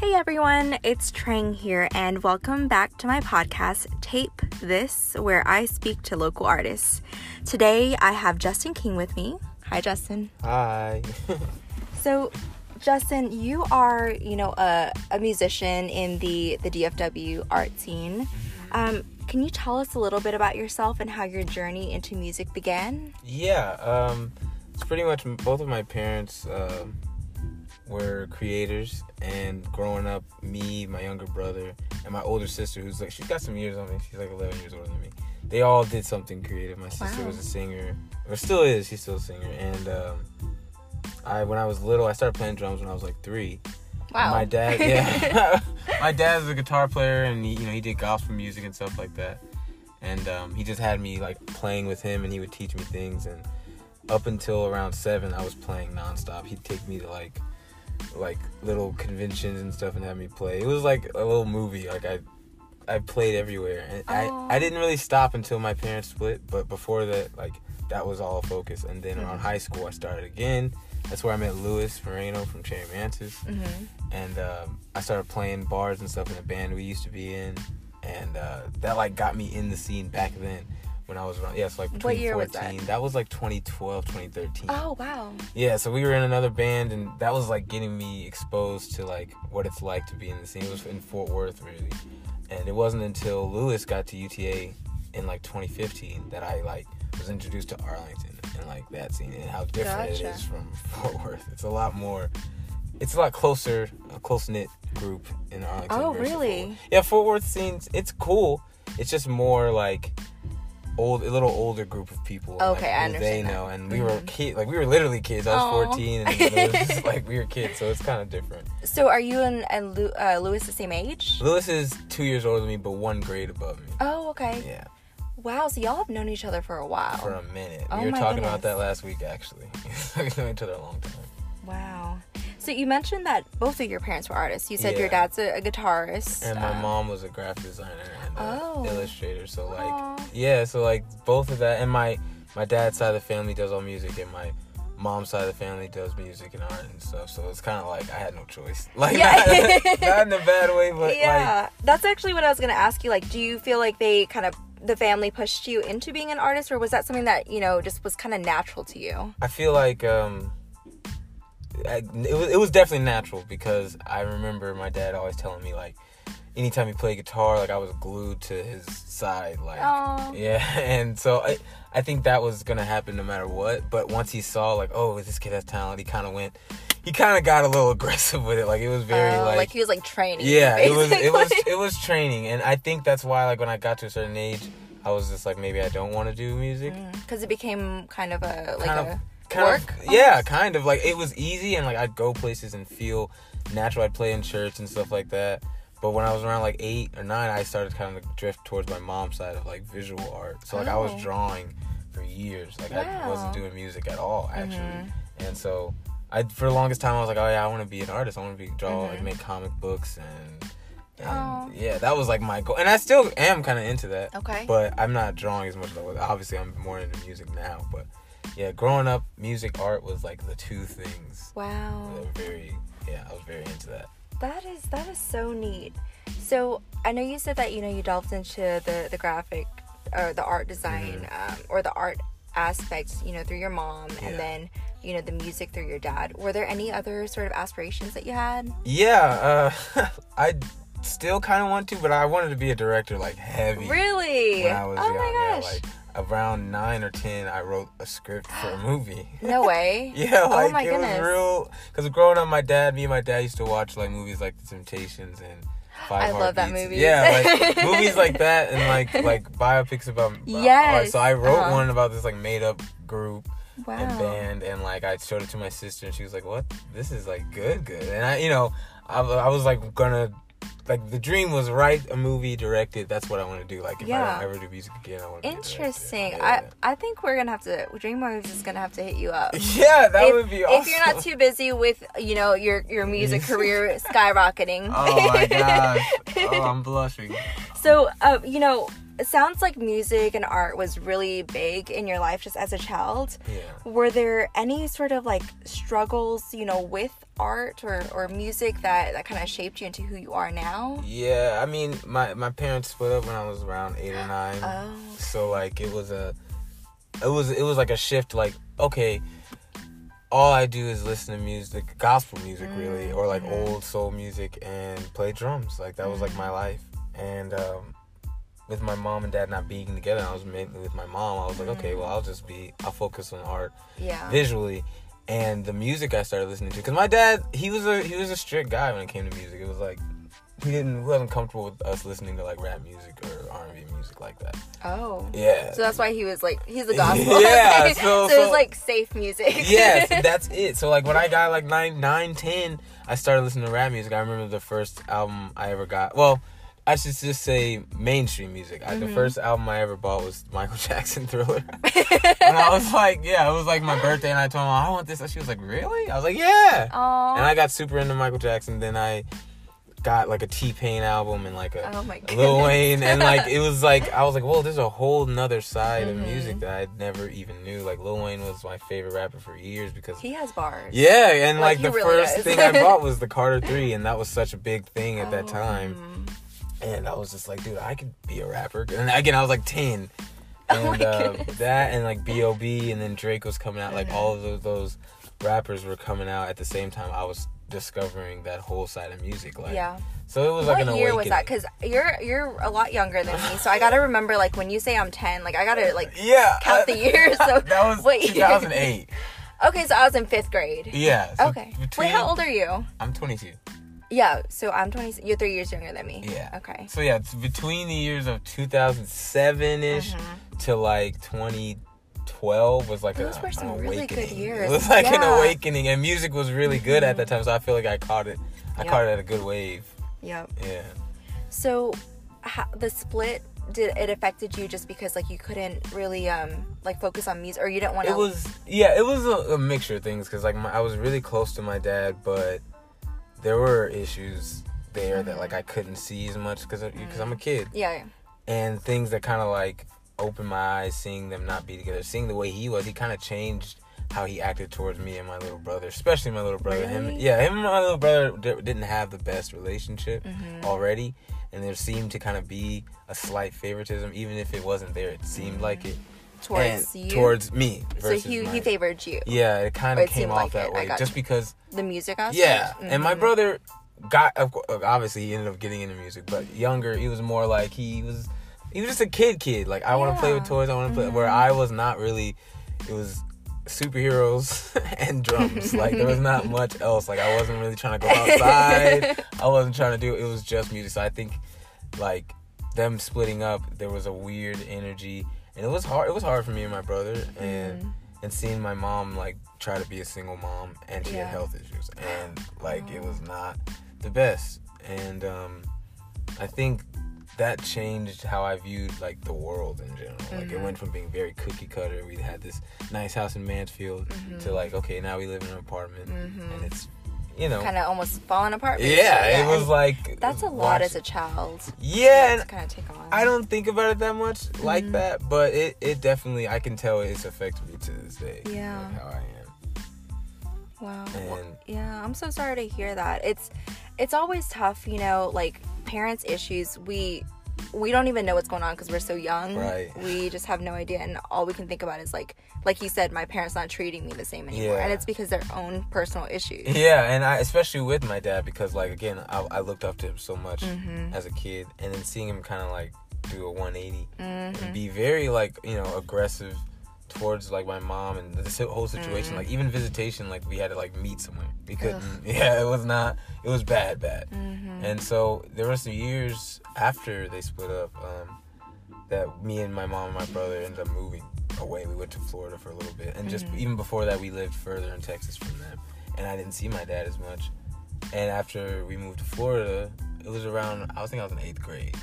Hey everyone, it's Trang here, and welcome back to my podcast, Tape This, where I speak to local artists. Today I have Justin King with me. Hi, Justin. Hi. So, Justin, you are, you know, a, a musician in the, the DFW art scene. Um, can you tell us a little bit about yourself and how your journey into music began? yeah, um, it's pretty much both of my parents um were creators, and growing up, me, my younger brother, and my older sister, who's like she's got some years on me. She's like 11 years older than me. They all did something creative. My sister Wow. was a singer, or still is. She's still a singer. And um, I, when I was little, I started playing drums when I was like three. Wow. My dad, yeah. my dad's a guitar player, and he, you know, he did gospel music and stuff like that. And um, he just had me like playing with him, and he would teach me things. And up until around seven, I was playing nonstop. He'd take me to like, like little conventions and stuff, and have me play. It was like a little movie. Like I, I played everywhere, and. I, I didn't really stop until my parents split. But before that, like that was all focus. And then around high school, I started again. That's where I met Louis Moreno from Cherry Mantis hmm and um, I started playing bars and stuff in a band we used to be in, and uh, that like got me in the scene back then when I was around. Yeah, so like between year was 14. That? was like 2012, 2013. Oh, wow. Yeah, so we were in another band, and that was like getting me exposed to like what it's like to be in the scene. It was in Fort Worth, really, and it wasn't until Lewis got to UTA in like 2015 that I like was introduced to Arlington and like that scene and how different Gotcha. it is from Fort Worth. It's a lot more. It's a lot closer, a close knit group in Arlington. Oh, versus Fort really? Yeah, Fort Worth scenes. It's cool. It's just more like old, a little older group of people. Okay, like, I who They understand that. know, and we were Mhm. kid, like we were literally kids. I was Aw. 14, and it was just like we were kids, so it's kind of different. So, are you and, and Lu- uh, Lewis the same age? Lewis is two years older than me, but one grade above me. Oh, okay. Yeah, Wow, so y'all have known each other for a while. for a minute. Oh we were talking goodness. about that last week, actually. We've known each other a long time. Wow. So you mentioned that both of your parents were artists. You said your dad's a, a guitarist. And my um, mom was a graphic designer and Oh. illustrator, so like Aw. yeah, so like both of that, and my my dad's side of the family does all music, and my mom's side of the family does music and art and stuff. So it's kind of like I had no choice, like Yeah. not, not in a bad way, but like yeah, that's actually what I was gonna ask you. Like, do you feel like they kind of the family pushed you into being an artist, or was that something that you know just was kind of natural to you? I feel like um, I, it was it was definitely natural because I remember my dad always telling me like, anytime he played guitar, like I was glued to his side, like Aw. yeah, and so I I think that was gonna happen no matter what. But once he saw like, oh, this kid has talent, he kind of went, he kind of got a little aggressive with it. Like it was very Oh, like, he was like training. yeah, it was it was it was training, and I think that's why like when I got to a certain age, I was just like maybe I don't want to do music. Mm, because it became kind of a like kind a of kind work. of yeah kind of like it was easy and like i'd go places and feel natural i'd play in church and stuff like that but when i was around like eight or nine i started kind of like drift towards my mom's side of like visual art so like i was Oh. drawing for years like i Wow. Mm-hmm. wasn't doing music at all actually and so i for the longest time i was like oh yeah i want to be an artist i want to be draw like Mhm. make comic books and and Oh. yeah that was like my goal and i still am kind of into that Okay. but I'm not drawing as much I. Obviously, I'm more into music now. But yeah, growing up, music, art was like the two things wow. were very. Yeah, I was very into that. That is that is so neat. So I know you said that you know you delved into the the graphic or the art design um, or the art aspects you know through your mom Mm-hmm. Yeah. and then you know the music through your dad. Were there any other sort of aspirations that you had? Yeah, uh, I still kind of want to, but I wanted to be a director like heavy. Really? When I was oh young, my yeah, gosh! like around nine or ten, I wrote a script for a movie. no way. Yeah, like oh my it goodness. was real. Because growing up, my dad, me and my dad used to watch like movies like The Temptations and Five I love that movie. Yeah, like movies like that and like like biopics about about Yes, art. So I wrote uh-huh. one about this like made up group Wow. and band, and like I showed it to my sister, and she was like, "What? This is like good, good." And I, you know, I, I was like gonna. Like the dream was write a movie, directed. That's what I want to do. Like if Yeah. I don't ever do music again, I want to. Interesting. Yeah. I I think we're gonna have to DreamWorks is gonna have to hit you up. yeah, that if, would be awesome. if you're not too busy with you know your your music career skyrocketing. Oh my gosh. Oh, I'm blushing. So, uh, you know, it sounds like music and art was really big in your life just as a child. Yeah. Were there any sort of like struggles, you know, with art or, or music that, that kind of shaped you into who you are now? Yeah, I mean, my my parents split up when I was around eight or nine. Oh. So like it was a, it was it was like a shift. Like okay, all I do is listen to music, gospel music, really, or like Mhm. old soul music, and play drums. Like that was like my life. And um, with my mom and dad not being together, I was mainly with my mom. I was like, okay, well, mm. I'll just be, I'll focus on art Yeah. visually and the music I started listening to because my dad he was a he was a strict guy when it came to music. It was like he didn't he wasn't comfortable with us listening to like rap music or R and B music like that. Oh. Yeah. So that's why he was like, he's a gospel. Yeah, Okay. so- so, it was like safe music. yes, that's it. So like when I got like nine, nine, ten, I started listening to rap music. I remember the first album I ever got. Well, I should just say mainstream music. Mm-hmm. the first album I ever bought was Michael Jackson Thriller, and I was like, yeah, it was like my birthday, and I told her I want this. And she was like, really? I was like, yeah. Aw. And I got super into Michael Jackson. Then I got like a T Pain album and like a Oh my Lil. Wayne, and like it was like I was like, whoa, there's a whole nother side Mhm. of music that I never even knew. Like Lil Wayne was my favorite rapper for years because he has bars. yeah, and Like, like, the really first thing I bought was the Carter Three, and that was such a big thing at that Oh, time. And I was just like, dude, I could be a rapper. And again, I was like ten, and Oh uh, that and like B.O.B. and then Drake was coming out. Like all of those, those rappers were coming out at the same time. I was discovering that whole side of music. Like, Yeah. so it was What like an year awakening. was that? Because you're you're a lot younger than me, so I gotta remember like when you say I'm ten, like I gotta like yeah, count uh, the years. So that was what year? 2008. Okay, so I was in fifth grade. Yeah. so Okay. Between, Wait, how old are you? I'm 22. Yeah, so I'm 20. You're three years younger than me. Yeah. Okay. So yeah, it's between the years of 2007 ish Mhm. to like 2012 was like Those a, were some an really good years. It was like an awakening, and music was really good at that time. So I feel like I caught it. I Yep. caught it at a good wave. Yep. Yeah. So, how, the split did it affected you just because like you couldn't really um like focus on music or you didn't want to? It was yeah, it was a, a mixture of things because like my, I was really close to my dad, but there were issues there that like I couldn't see as much because because I'm a kid. Yeah. yeah. and things that kind of like opened my eyes seeing them not be together seeing the way he was he kind of changed how he acted towards me and my little brother especially my little brother him yeah him and my little brother di- didn't have the best relationship Mhm. already and there seemed to kind of be a slight favoritism even if it wasn't there it seemed like it Towards and you. towards me so he my- he favored you. yeah it kind of came off like that it. Way just because The music aspect. yeah, and my Mhm. brother got obviously he ended up getting into music, but younger he was more like he was he was just a kid kid. Like I want to play with toys, I want to play. Where Mhm. I was not really. It was superheroes and drums. like there was not much else. Like I wasn't really trying to go outside. I wasn't trying to do. It was just music. So I think like them splitting up, there was a weird energy, and it was hard. It was hard for me and my brother, and Mhm. and seeing my mom like try to be a single mom and she Yeah. had health issues and like it was not the best and um i think that changed how i viewed like the world in general like it Mhm. went from being very cookie cutter we had this nice house in mansfield to Mhm. like okay now we live in an apartment Mhm. and it's you know kind of almost falling apart. yeah, basically. it was like that's a lot as a child. yeah and kind of take on. I don't think about it that much like Mhm. that, but it, it definitely I can tell it's affected me to this day. Yeah. like how I am. Wow. And- yeah, I'm so sorry to hear that. It's it's always tough, you know, like parents issues. We we don't even know what's going on because we're so young. Right. We just have no idea, and all we can think about is like, like you said, my parents not treating me the same anymore, Yeah. and it's because their own personal issues. Yeah, and I especially with my dad because like again I, I looked up to him so much Mhm. as a kid, and then seeing him kind of like do a 180 and Mhm. be very like you know aggressive towards like my mom and this whole situation. Mm. Like even visitation, like we had to like meet somewhere. We couldn't. Yeah, it was not. It was bad, bad. Mhm. And so there were some years after they split up um, that me and my mom and my brother ended up moving away. We went to Florida for a little bit, and just Mhm. even before that, we lived further in Texas from them, and I didn't see my dad as much. And after we moved to Florida, it was around I was think I was in eighth grade,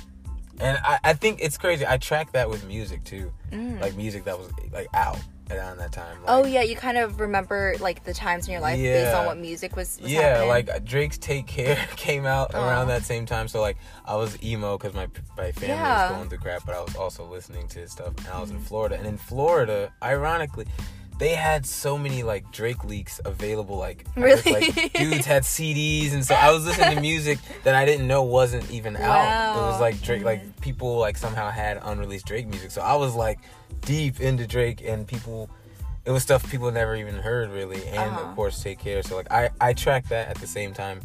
and I, I think it's crazy. I track that with music too, Mm. like music that was like out around that time. Like, oh yeah, you kind of remember like the times in your life based on what music was. was yeah, happening. like Drake's "Take Care" came out around that same time. So like I was emo because my my family Yeah. was going through crap, but I was also listening to his stuff. And I was Mm-hmm. in Florida, and in Florida, ironically. They had so many like Drake leaks available, like Really? like dudes had CDs, and so I was listening to music that I didn't know wasn't even out. It Wow. Was like Drake, like people like somehow had unreleased Drake music, so I was like deep into Drake, and people it was stuff people never even heard really and Uh-huh. of course take care so like i i tracked that at the same time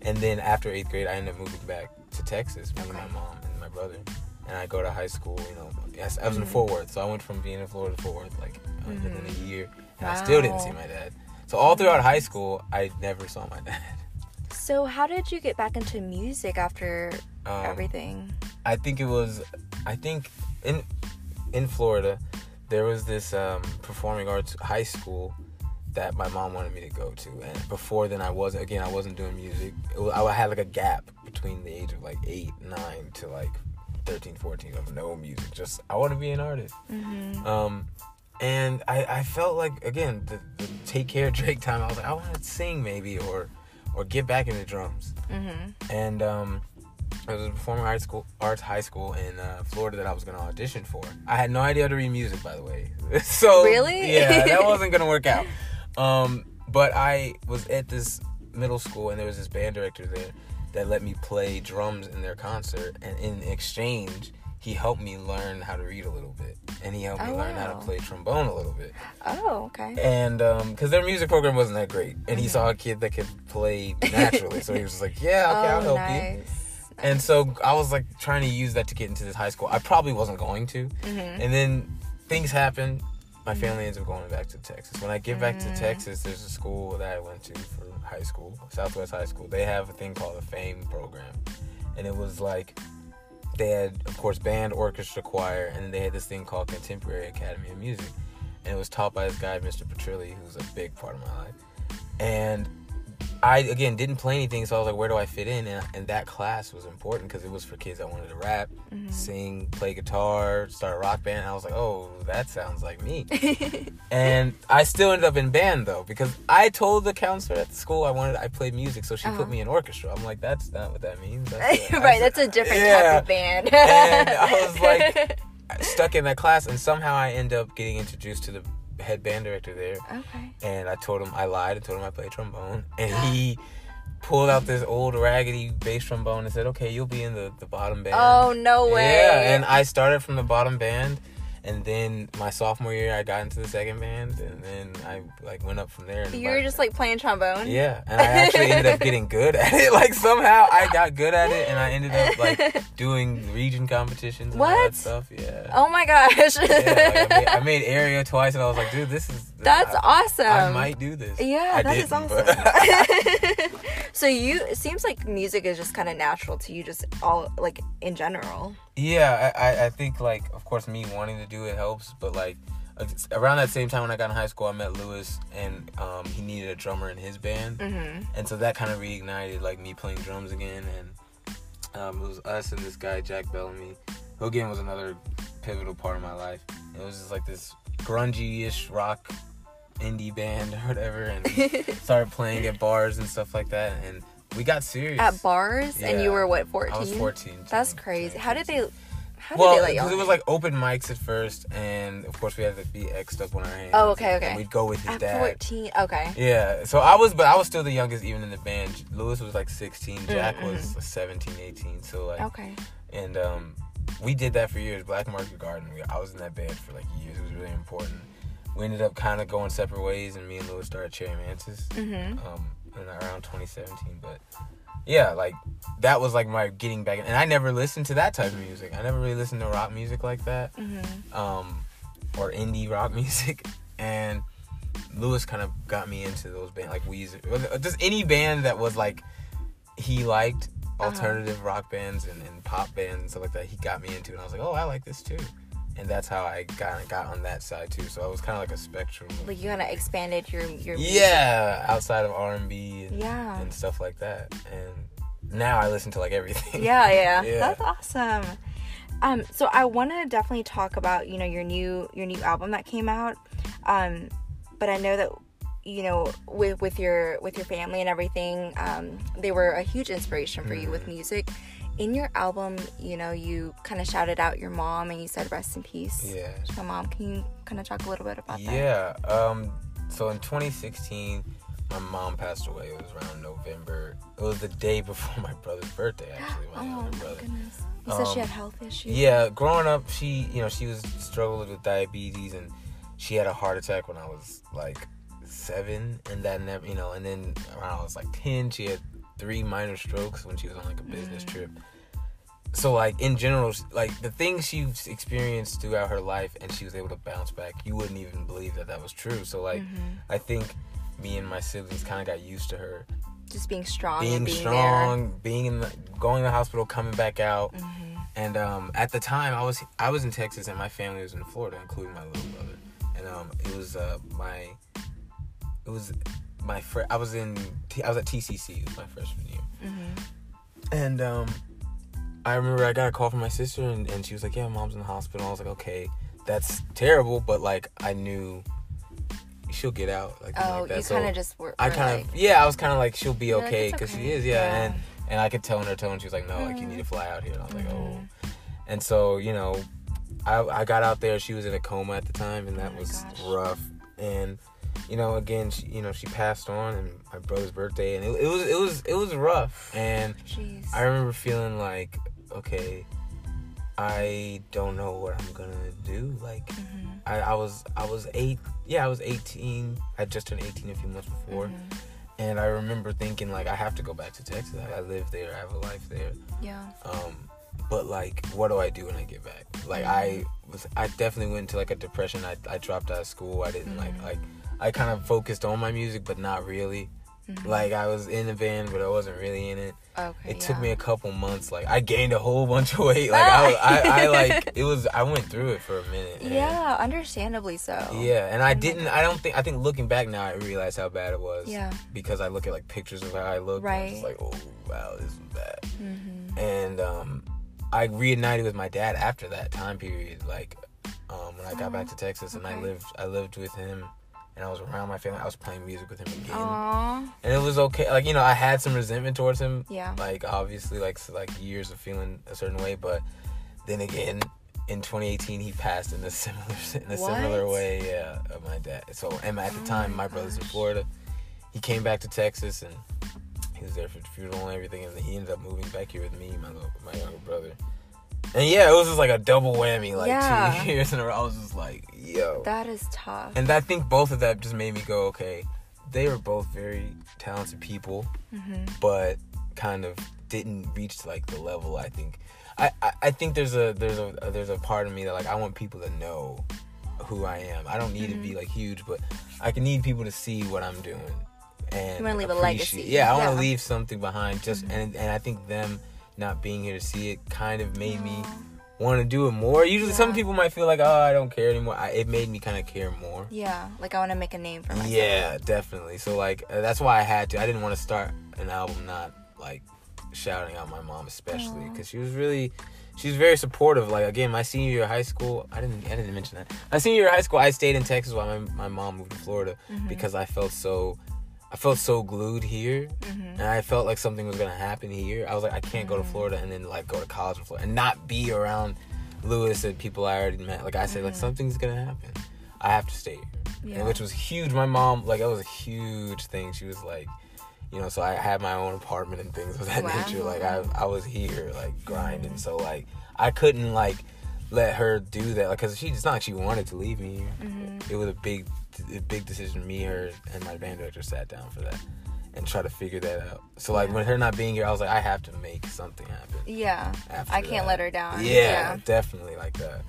and then after eighth grade i ended up moving back to texas me and Okay. my mom and my brother and i go to high school you know yes i was in Mm-hmm. fort worth so i went from being in florida to fort worth like uh, within a year and i still didn't see my dad. So all throughout high school i never saw my dad. So how did you get back into music after um, everything? I think it was I think in in Florida there was this um, performing arts high school that my mom wanted me to go to. And before then I wasn't again I wasn't doing music. It was, I had like a gap between the age of like 8 9 to like 13 14 of no music just I want to be an artist. Mm-hmm. um and I, I felt like again the, the take care of Drake time I was like I want to sing maybe or or get back into drums Mm-hmm. and um, it was a performing arts school, arts high school in uh, Florida that I was going to audition for. I had no idea how to read music, by the way. so Really? yeah, that wasn't going to work out. Um, but I was at this middle school, and there was this band director there that let me play drums in their concert, and in exchange. He helped me learn how to read a little bit, and he helped me Oh, learn how to play trombone a little bit Oh, okay. and because their music program wasn't that great, and Mm-hmm. he saw a kid that could play naturally, so he was just like, "Yeah, okay, I'll oh, help you." nice. And so I was like trying to use that to get into this high school. I probably wasn't going to, Mhm. and then things happened. My family ends up going back to Texas. When I get back to Mm. Texas, there's a school that I went to for high school, Southwest High School. They have a thing called a FAME program, and it was like they had, of course, band, orchestra, choir, and they had this thing called Contemporary Academy of Music, and it was taught by this guy, Mr. Petrilli, who's a big part of my life. And I again didn't play anything, so I was like, where do I fit in? And, and that class was important because it was for kids that wanted to rap, Mm-hmm. sing, play guitar, start a rock band. And I was like, oh, that sounds like me. and I still ended up in band though because I told the counselor at the school I wanted I played music, so she Uh-huh. put me in orchestra. I'm like, that's not what that means. That's right, that's a different yeah. type of band. And I was like, stuck in that class, and somehow I end up getting introduced to the head band director there. okay. And I told him I lied. I told him I played trombone, and he pulled out this old raggedy bass trombone and said, "Okay, you'll be in the the bottom band." Oh no way. Yeah, and I started from the bottom band, and then my sophomore year I got into the second band, and then I like went up from there. And you were just like playing trombone. yeah, and I actually ended up getting good at it. Like somehow I got good at it, and I ended up like doing region competitions and all What? that stuff. Yeah. Oh my gosh. Yeah, like I, made, I made area twice, and I was like, dude, this is. That's I, awesome. I might do this. Yeah, I that is awesome. so you it seems like music is just kind of natural to you just all like in general. Yeah, I, I, think like, of course, me wanting to do it helps, but like. Around that same time when I got in high school, I met Lewis, and um, he needed a drummer in his band, Mhm. and so that kind of reignited like me playing drums again. And um, it was us and this guy Jack Bellamy, who again was another pivotal part of my life. It was just like this grungy-ish rock indie band or whatever, and started playing at bars and stuff like that. And we got serious. At bars and you were what 14? I was 14. That's crazy. How did they how Well, they let you because it was like open mics at first, and of course we had to be X'd up on our hands. Oh, okay, okay. And we'd go with his At dad. 14. Okay. Yeah, so I was, but I was still the youngest even in the band. Lewis was like 16, Jack Mm-hmm. was 17, 18. So like, Okay. and um, we did that for years. Black Market Garden. We, I was in that band for like years. It was really important. We ended up kind of going separate ways, and me and Lewis started Cherry Mantis Mhm. um, around 2017. But yeah, like that was like my getting back. And I never listened to that type of music. I never really listened to rock music like that Mhm. um, or indie rock music, and Lewis kind of got me into those bands like Weezer, just any band that was like he liked Uh-huh. alternative rock bands and, and pop bands and stuff like that. He got me into, and I was like, oh, I like this too, and that's how I got got on that side too. So I was kind of like a spectrum. Like you kind of expanded your your music. yeah, outside of R and B Yeah. and stuff like that, and now I listen to like everything. Yeah, yeah. Yeah. That's awesome. Um, so I want to definitely talk about you know your new your new album that came out. Um, but I know that you know with with your with your family and everything, um, they were a huge inspiration for you with music. In your album, you know, you kind of shouted out your mom and you said rest in peace. Yeah. So, mom. Can you kind of talk a little bit about that? Yeah. Um. So in 2016, my mom passed away. It was around November. It was the day before my brother's birthday. Actually, my Oh my brother. goodness. You said she Um, had health issues. Yeah, growing up, she you know she was struggling with diabetes and she had a heart attack when I was like seven, and that never you know, and then around I was like ten, she had three minor strokes when she was on like a business Mm. trip. So like in general, like the things she's experienced throughout her life, and she was able to bounce back. You wouldn't even believe that that was true. So like, Mm-hmm. I think me and my siblings kind of got used to her Just being strong being, and being strong, being in the, going to the hospital, coming back out. there. hmm And um, at the time, I was I was in Texas, and my family was in Florida, including my little brother. And um, it was uh, my it was my fr- I was in I was at TCC. It was my freshman year, hmm and um, I remember I got a call from my sister, and, and she was like, "Yeah, mom's in the hospital." I was like, "Okay, that's terrible," but like I knew she'll get out. Like, Oh, like that. you kind of just were. I kind like, of yeah, I was kind of like she'll be You're like, okay because she is yeah, Yeah. and and I could tell in her tone she was like no, like you need to fly out here, and I was like oh, Mhm. and so you know, I I got out there. She was in a coma at the time, and that Oh was gosh. rough. And you know, again, she, you know, she passed on, and my brother's birthday, and it, it was it was it was rough. And Jeez. I remember feeling like okay, I don't know what I'm gonna do. Like Mhm. I, I was I was eight. Yeah, I was 18. I just turned 18 a few months before. Mhm. And I remember thinking like I have to go back to Texas. I, I live there. I have a life there. Yeah. Um, but like, what do I do when I get back? Like I was, I definitely went into like a depression. I, I dropped out of school. I didn't like Mhm. like I kind of focused on my music, but not really. Mhm. Like I was in the band, but I wasn't really in it. Okay. It took me a couple months. Like I gained a whole bunch of weight. Like I, was, I, I like it was. I went through it for a minute. Yeah, understandably so. Yeah, and I Oh didn't. I don't think. I think looking back now, I realize how bad it was. Yeah. Because I look at like pictures of how I look. And Right. like, oh wow, this was bad. hmm And um, I reunited with my dad after that time period. Like, um, when I got back to Texas, and I lived. I lived with him, and I was around my family. I was playing music with him again, Aww. and it was okay. Like you know, I had some resentment towards him. Yeah. Like obviously, like like years of feeling a certain way, but then again. In 2018, he passed in a similar in a similar way, yeah, of my dad. So, and at the Oh time, my my brother's in. Florida. He came back to Texas, and he was there for the funeral and everything, and then he ended up moving back here with me, my little, my younger brother. And yeah, it was just like a double whammy, like Yeah. two years in a row. I was just like, yo. That is tough. and I think both of that just made me go, okay, they were both very talented people, hmm but kind of didn't reach like the level I think. I, I, I think there's a there's a there's a part of me that like I want people to know who I am. I don't need to be Mm-hmm. like huge, but I can need people to see what I'm doing. And You wanna leave a legacy. Yeah, I want Yeah. Mm-hmm. to leave something behind. Just and and I think them not being here to see it kind of made me want to do it more. Usually, some people might feel like, oh, I don't care anymore. I, it made me kind of care more. Yeah, like I want to make a name for myself. Yeah, definitely. So like uh, that's why I had to. I didn't want to start an album not like shouting out my mom, especially because she was really, she was very supportive. Like again, my senior year of high school, I didn't, I didn't mention that. My senior year of high school, I stayed in Texas while my my mom moved to Florida Mhm. because I felt so, I felt so glued here, Mhm. and I felt like something was gonna happen here. I was like, I can't go to Mhm. Florida and then like go to college in Florida and not be around Lewis and people I already met. Like I said, like Mhm. something's gonna happen. I have to stay here Yeah. and which was huge. My mom, like, that was a huge thing. She was like, you know, so I had my own apartment and things of that Wow. nature. Like, I, I was here, like, grinding. So, like, I couldn't, like, let her do that. Like, cause she, it's not like she wanted to leave me. Mhm. It was a big, a big decision. Me, her, and my band director sat down for that and try to figure that out. So, like, Yeah. when her not being here, I was like, I have to make something happen. Yeah. I can't that. let her down. Yeah, definitely like that.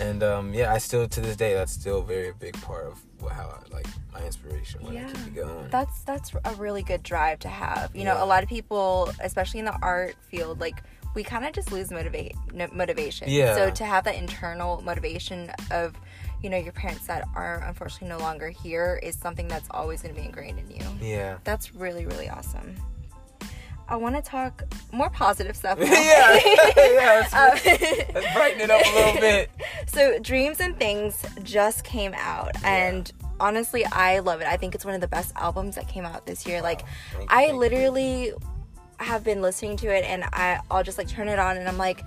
And um, yeah, I still to this day that's still a very big part of how I, like my inspiration when I Yeah. keep it going. That's that's a really good drive to have. You know, Yeah. a lot of people, especially in the art field, like we kind of just lose motivate motivation. Yeah. So to have that internal motivation of, you know, your parents that are unfortunately no longer here is something that's always going to be ingrained in you. yeah, That's really really awesome. I want to talk more positive stuff. yeah, yeah. Let's, Um, let's brighten it up a little bit. So, Dreams and Things just came out, and honestly, I love it. I think it's one of the best albums that came out this year. Like, Thank I thank you. literally have been listening to it, and I, I'll just like turn it on, and I'm like,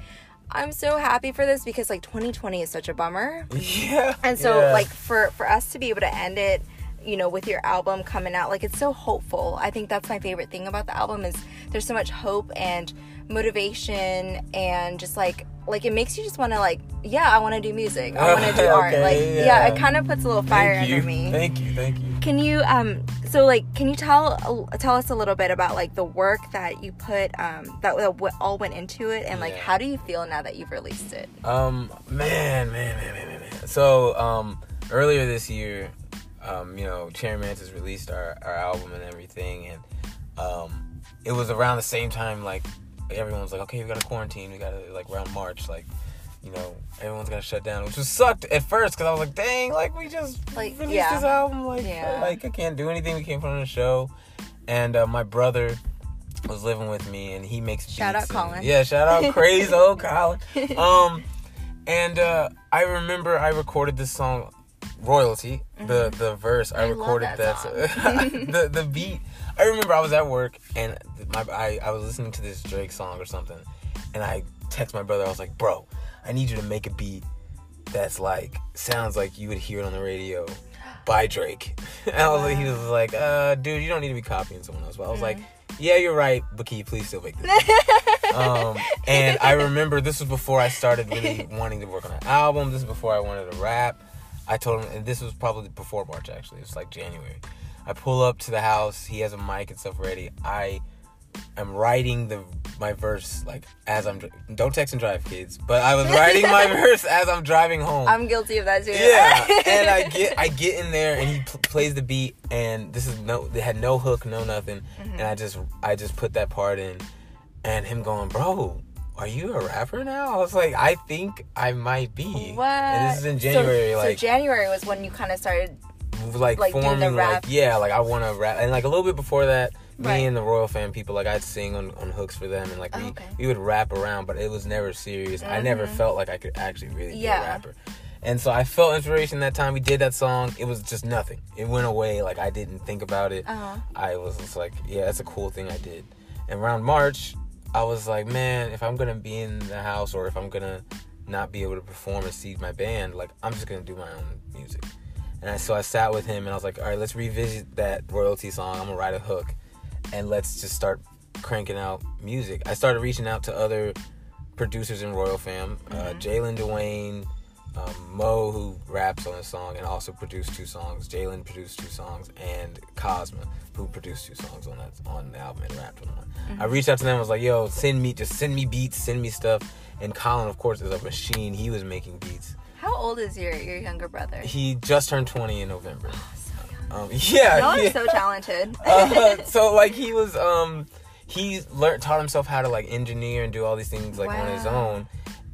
I'm so happy for this because like 2020 is such a bummer, Yeah. and so yeah. like for for us to be able to end it. You know, with your album coming out, like it's so hopeful. I think that's my favorite thing about the album is there's so much hope and motivation and just like like it makes you just want to like yeah I want to do music I want to do art Okay, like yeah, yeah. it kind of puts a little fire thank you. under me. Thank you, thank you. Can you um so like can you tell tell us a little bit about like the work that you put um that, that all went into it and like Yeah. how do you feel now that you've released it? Um, man, man, man, man, man, man. So, um, earlier this year, um, you know, Cherry Mantis released our, our album and everything, and um, it was around the same time like everyone was like, okay, we gotta quarantine, we gotta like around March, like. You know, everyone's gonna shut down, which was sucked at first because I was like, "Dang, like we just Like, released yeah. this album, like, Yeah. like I can't do anything. We can't put on a show." And uh, my brother was living with me, and he makes Shout out and- Colin. yeah, shout out crazy old Colin. Um, and uh, I remember I recorded this song, Royalty, the the verse. I, Mm-hmm. I recorded that the the beat. I remember I was at work and my I, I was listening to this Drake song or something, and I text my brother. I was like, "Bro, I need you to make a beat that's like sounds like you would hear it on the radio." By Drake, and I was like, he was like, uh, dude, you don't need to be copying someone else. But I was like, Mm-hmm. yeah, you're right, but can you please still make this? um, and I remember this was before I started really wanting to work on an album. This is before I wanted to rap. I told him, and this was probably before March actually. It was like January. I pull up to the house. He has a mic and stuff ready. I am writing the my verse like as I'm. Don't text and drive, kids. But I was writing my verse as I'm driving home. I'm guilty of that too. Yeah, and I get I get in there and he pl- plays the beat and this is no they had no hook no nothing and mm-hmm. I just I just put that part in and him going bro are you a rapper now I was like I think I might be What? and this is in January so, like January was when you kind of started. like, like, forming like yeah like I want to rap and like a little bit before that me and the Royal Fam people like I'd sing on, on hooks for them and like we Oh, okay. we would rap around but it was never serious. I never felt like I could actually really be Yeah. a rapper. And so I felt inspiration that time. We did that song. It was just nothing. It went away. Like I didn't think about it. Uh-huh. I was just like yeah that's a cool thing I did. And around March I was like man if I'm gonna be in the house or if I'm gonna not be able to perform and see my band like I'm just gonna do my own music. And I, so I sat with him and I was like, all right, let's revisit that royalty song. I'm gonna write a hook, and let's just start cranking out music. I started reaching out to other producers in Royal Fam, uh, Jalen Dwayne, um, Mo, who raps on the song and also produced two songs. Jalen produced two songs, and Cosma, who produced two songs on that on the album and rapped on one. I reached out to them. I was like, yo, send me just send me beats, send me stuff. And Colin, of course, is a machine. He was making beats. How old is your your younger brother? He just turned 20 in November. Um, yeah, Y'all yeah. so talented. uh, so like he was um he learned taught himself how to like engineer and do all these things like on his own.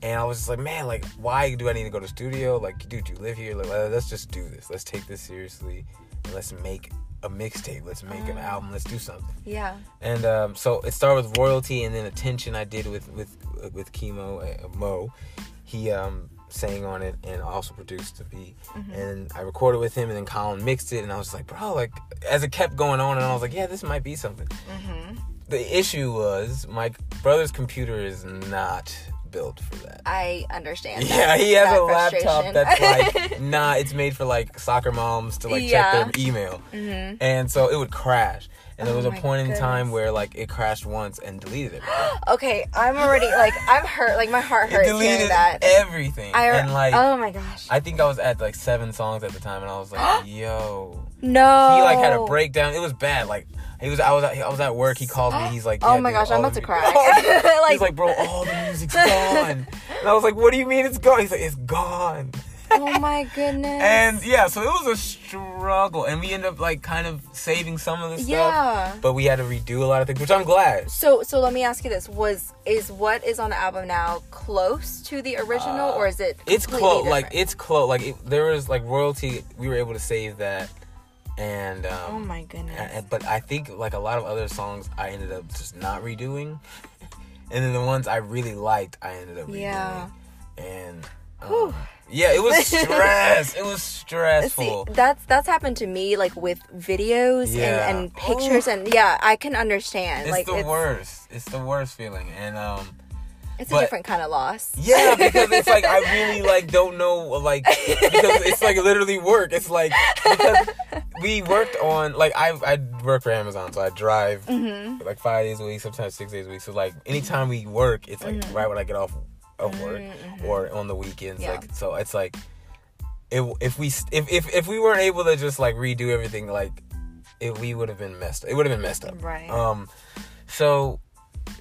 And i was just like man like why do i need to go to studio? Like dude you live here. Like uh, let's just do this. Let's take this seriously. And let's make a mixtape. Let's make an Mm. album. Let's do something. Yeah. and um, so it started with royalty and then attention i did with with with chemo uh, mo. He um sang on it and also produced the beat and i recorded with him and then colin mixed it and i was like bro like as it kept going on and i was like yeah this might be something hmm the issue was my brother's computer is not built for that I understand. yeah, he has a laptop that's like, nah, it's made for like soccer moms to like Yeah. check their email. Mhm. And so it would crash. And there Oh was a oh my point in time where like it crashed once and deleted it. Okay, I'm already like I'm hurt. Like my heart it hurts hearing deleted that. everything. I and like oh my gosh. I think I was at like seven songs at the time and I was like, yo. no. He like had a breakdown. It was bad. Like he was I was at, I was at work. He called me. He's like, Oh my dude, gosh, I'm about to cry. like, He's like, bro, all the music's gone. and I was like, what do you mean it's gone? He's like, it's gone. Oh my goodness. And yeah, so it was a struggle, and we ended up like kind of saving some of the stuff, yeah. but we had to redo a lot of things, which I'm glad. So so let me ask you this: Was is what is on the album now close to the original, Uh, or is it? It's close, like it's close. Like it, there was like royalty. We were able to save that and um, Oh my goodness. but I think like a lot of other songs I ended up just not redoing, and then the ones I really liked I ended up redoing. Yeah. And um, yeah, it was stress. it was See, stressful. that's that's happened to me like with videos Yeah. and, and pictures and yeah, I can understand. it's like the it's worst. It's the worst feeling, and um. it's a different kind of loss. Yeah, because it's like I really like don't know like because it's like literally work. It's like because we worked on like I I work for Amazon, so I drive Mm-hmm. like five days a week, sometimes six days a week. So like anytime we work, it's like right when I get off of work or on the weekends. Mm-hmm. Yeah. Like so, it's like if if we if if if we weren't able to just like redo everything, like it we would have been messed. It would have been messed up. Right. Um. So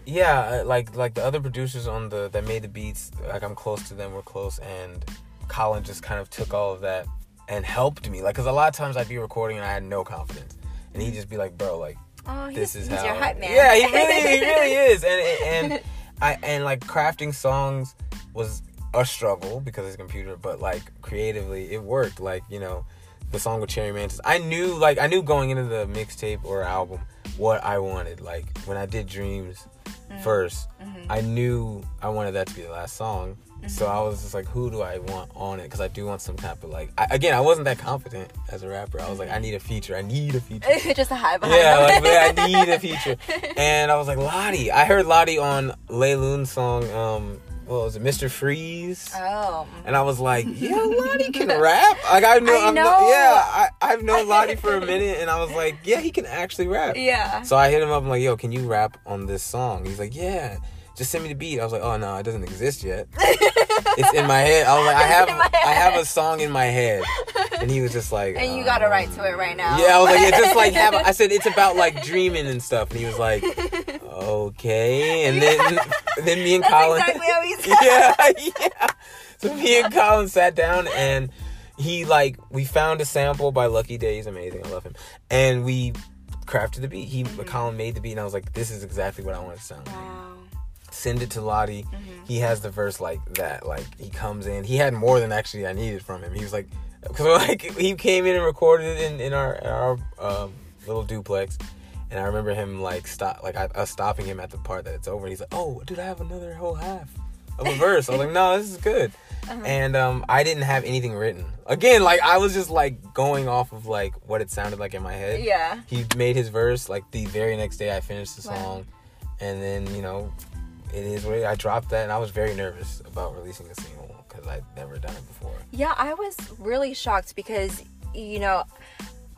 yeah, uh, like like the other producers on the that made the beats, like I'm close to them. We're close, and Colin just kind of took all of that and helped me. Like, cause a lot of times I'd be recording and I had no confidence, and he'd just be like, "Bro, like oh, this is he's how." your hype man. Yeah, he really, he really is, and and I and like crafting songs was a struggle because it's a computer, but like creatively it worked. Like you know, the song with Cherry Mantis, I knew like I knew going into the mixtape or album what I wanted. Like when I did Dreams Mm. 1st Mm-hmm. I knew I wanted that to be the last song. So I was just like, who do I want on it? Because I do want some type of like. I, again, I wasn't that confident as a rapper. I was like, I need a feature. I need a feature. just a high behind Yeah, like yeah, I need a feature. And I was like, Lottie. I heard Lottie on Layloon's song, um, what was it, Mr. Freeze? oh. And I was like, yeah, Lottie can rap. Like I know, I know. Not, yeah, I, I've known Lottie for a minute, and I was like, yeah, he can actually rap. Yeah. So I hit him up. I'm like, yo, can you rap on this song? He's like, yeah. Just send me the beat. I was like, oh no, it doesn't exist yet. it's in my head. I was like, I have, I have a song in my head. And he was just like, And you uh, got to write to it right now. yeah, I was like, yeah, just like have. A, I said it's about like dreaming and stuff, and he was like, okay. And then, then me and That's Colin, exactly how he said. yeah, yeah. So me and Colin sat down and he like we found a sample by Lucky Daye. He's amazing. I love him. And we crafted the beat. He mm-hmm. Colin made the beat, and I was like, this is exactly what I want to sound like. Wow. Send it to Lottie. He has the verse like that. Like he comes in. He had more than actually I needed from him. He was like, because like he came in and recorded it in, in our in our um, little duplex. And I remember him like stop, like I, us stopping him at the part that it's over. And he's like, "Oh, dude, I have another whole half of a verse." I was like, "No, this is good." And um, I didn't have anything written. Again, like I was just like going off of like what it sounded like in my head. Yeah. He made his verse like the very next day. I finished the Wow. song, and then you know, it is what I dropped that, and I was very nervous about releasing a single because I'd never done it before. Yeah, I was really shocked because you know,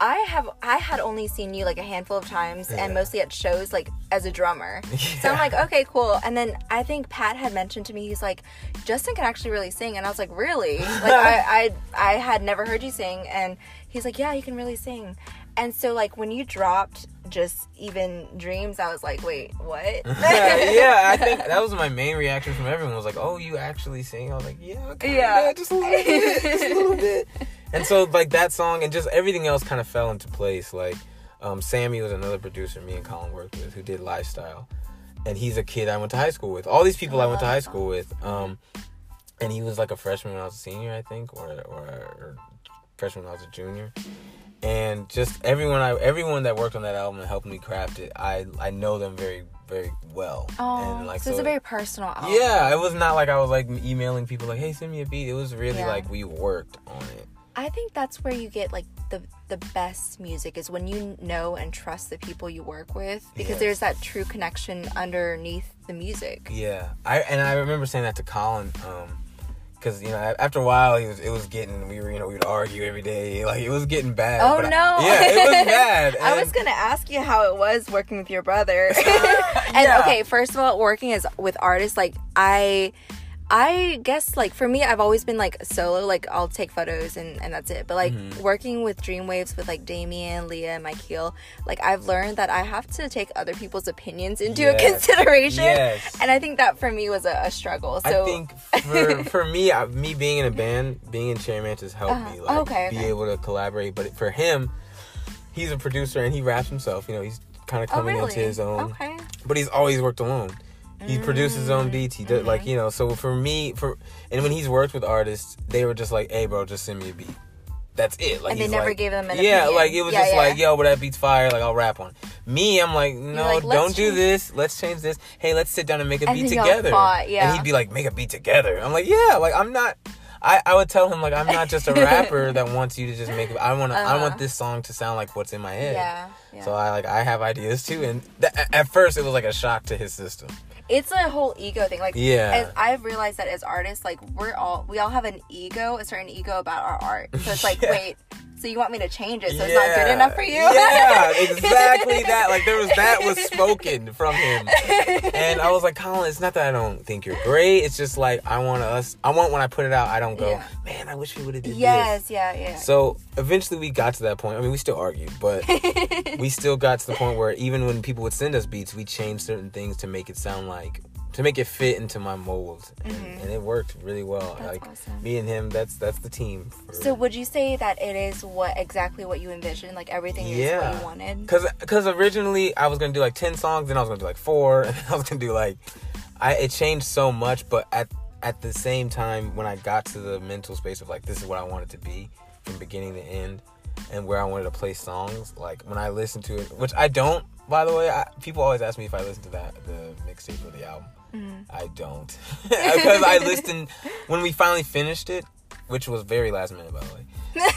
I have I had only seen you like a handful of times Yeah. and mostly at shows like as a drummer. So I'm like, okay, cool. And then I think Pat had mentioned to me, he's like, Justin can actually really sing, and I was like, really? Like I I I had never heard you sing, and he's like, yeah, you can really sing. And so like when you dropped just even dreams, I was like, wait, what? yeah, I think that was my main reaction from everyone. Was like, "Oh, you actually sing?" I was like, "Yeah, kinda, Yeah. just a little bit, just a little bit." And so, like that song and just everything else kind of fell into place. Like, um, Sammy was another producer me and Colin worked with who did Lifestyle, and he's a kid I went to high school with. All these people I went to high school with. Um, and he was like a freshman when I was a senior, I think, or or, or freshman when I was a junior. And just everyone I everyone that worked on that album and helped me craft it, I I know them very very well. Oh, and like so, it's a very personal album. yeah, it was not like I was like emailing people like, "Hey, send me a beat." It was really Yeah. like we worked on it. I think that's where you get like the the best music is when you know and trust the people you work with because Yes. there's that true connection underneath the music. Yeah, I and I remember saying that to Colin, um, because you know after a while he was it was getting we were you know we would argue every day like it was getting bad. Oh but I- no! yeah, it was bad. I was gonna ask you how it was working with your brother. and Yeah. okay, first of all, working as with artists, like I, I guess like for me, I've always been like solo. Like I'll take photos and and that's it. But like Mm-hmm. working with Dreamwaves with like Damien, Leah, and Michael, like I've learned that I have to take other people's opinions into Yes. consideration. Yes. And I think that for me was a, a struggle. So I think for for me, I, me being in a band, being in Cherry Mantis has helped Uh-huh. me like Okay, be okay. able to collaborate. But for him, he's a producer and he raps himself. You know, he's kind of oh coming really? into his own. Okay. But he's always worked alone. He produces his own beats. He Mm-hmm. like you know. So for me, for and when he's worked with artists, they were just like, "Hey, bro, just send me a beat." that's it. Like And they never like- gave them an Yeah, opinion. like it was Yeah, just yeah. like, yo, but that beat's fire. Like I'll rap on. it. Me, I'm like, no, like, don't do this. Let's change this. Hey, let's sit down and make a And beat together. fought, yeah. And he'd be like, make a beat together. I'm like, yeah. Like I'm not. I, I would tell him like I'm not just a rapper that wants you to just make. I want to. I Uh-huh. want this song to sound like what's in my head. Yeah. yeah. So I like I have ideas too, and th- at first it was like a shock to his system. It's a whole ego thing. Like, Yeah. as I've realized that as artists, like we're all we all have an ego, a certain ego about our art. So it's like, Yeah. wait, so you want me to change it? So it's not good Yeah. enough for you? Yeah, exactly that. Like there was that was spoken from him, and I was like, Colin, it's not that I don't think you're great. It's just like I want us. I want when I put it out, I don't go, Yeah. man, I wish we would have did yes, this. Yes, yeah, yeah. So eventually we got to that point. I mean, we still argued, but we still got to the point where even when people would send us beats, we changed certain things to make it sound like to make it fit into my mold, and, and it worked really well. Mm-hmm. That's like awesome. me and him, that's that's the team. So would you say that it is what exactly what you envisioned? Like everything is what Yeah. you wanted? Cause, cause originally I was gonna do like ten songs, then I was gonna do like four, and I was gonna do like, I it changed so much. But at at the same time, when I got to the mental space of like this is what I wanted to be from beginning to end, and where I wanted to play songs, like when I listen to it, which I don't, by the way. I, people always ask me if I listen to that the mixtape or the album. Mm-hmm. I don't, because I listened when we finally finished it, which was very last minute, by the way.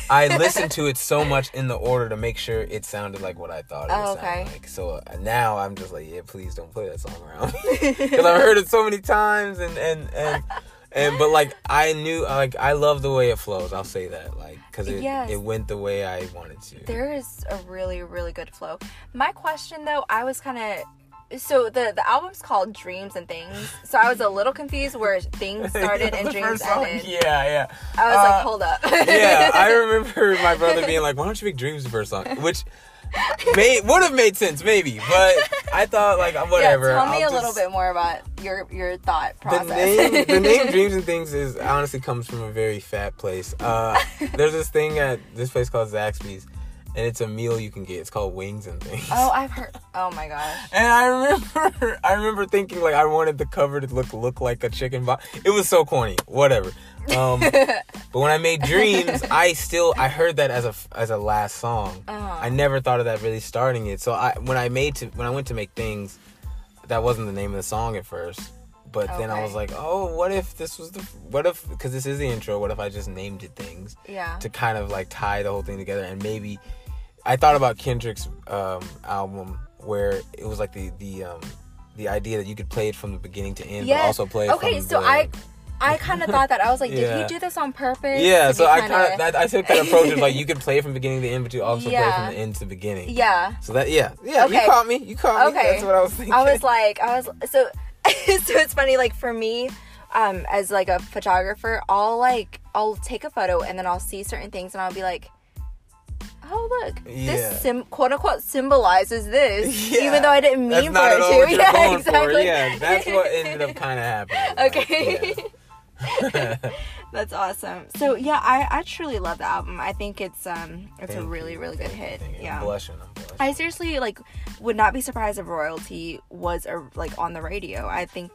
I listened to it so much in the order to make sure it sounded like what I thought it would Oh, okay. sound like. So uh, now I'm just like, yeah, please don't play that song around because I've heard it so many times and and and and but like I knew like I love the way it flows. I'll say that like because it Yes. it went the way I wanted to. There is a really, really good flow. My question though, I was kind of so the the album's called Dreams and Things. So I was a little confused where things started and dreams song, ended. Yeah, yeah. I was Uh, like, hold up. yeah, I remember my brother being like, "Why don't you make Dreams the first song?" Which may would have made sense, maybe, but I thought like whatever. Yeah, tell me I'll a little bit more about your your thought The process. name, the name Dreams and Things is honestly comes from a very fat place. Uh, there's this thing at this place called Zaxby's, and it's a meal you can get. It's called Wings and Things. oh, I've heard. Oh my gosh. And I remember, I remember thinking like I wanted the cover to look look like a chicken box. It was so corny. Whatever. Um, but when I made Dreams, I still I heard that as a as a last song. Uh-huh. I never thought of that really starting it. So I when I made to when I went to make things, that wasn't the name of the song at first. But then I was like, oh, what if this was the what if because this is the intro? What if I just named it things Yeah. to kind of like tie the whole thing together and maybe I thought about Kendrick's um, album where it was like the the um, the idea that you could play it from the beginning to end, but also play it Okay, from so the, I I kind of thought that I was like, did Yeah. he do this on purpose? yeah. So I kind I took that approach of like you could play it from beginning to end, but you also play it from the end to the beginning. yeah. So that yeah yeah Okay. you caught me you caught me Okay. that's what I was thinking. I was like, I was so so it's funny. Like for me, um, as like a photographer, I'll like I'll take a photo and then I'll see certain things and I'll be like, oh look, Yeah. this sim quote unquote symbolizes this, Yeah. even though I didn't mean for it to. Yeah, exactly. for. Yeah, that's what ended up kind of happening. Okay. yeah. That's awesome. So yeah, I, I truly love the album. I think it's um it's a really you. really good hit. thank you. I'm Yeah. blushing. I'm blushing. I seriously like would not be surprised if royalty was a, like on the radio. I think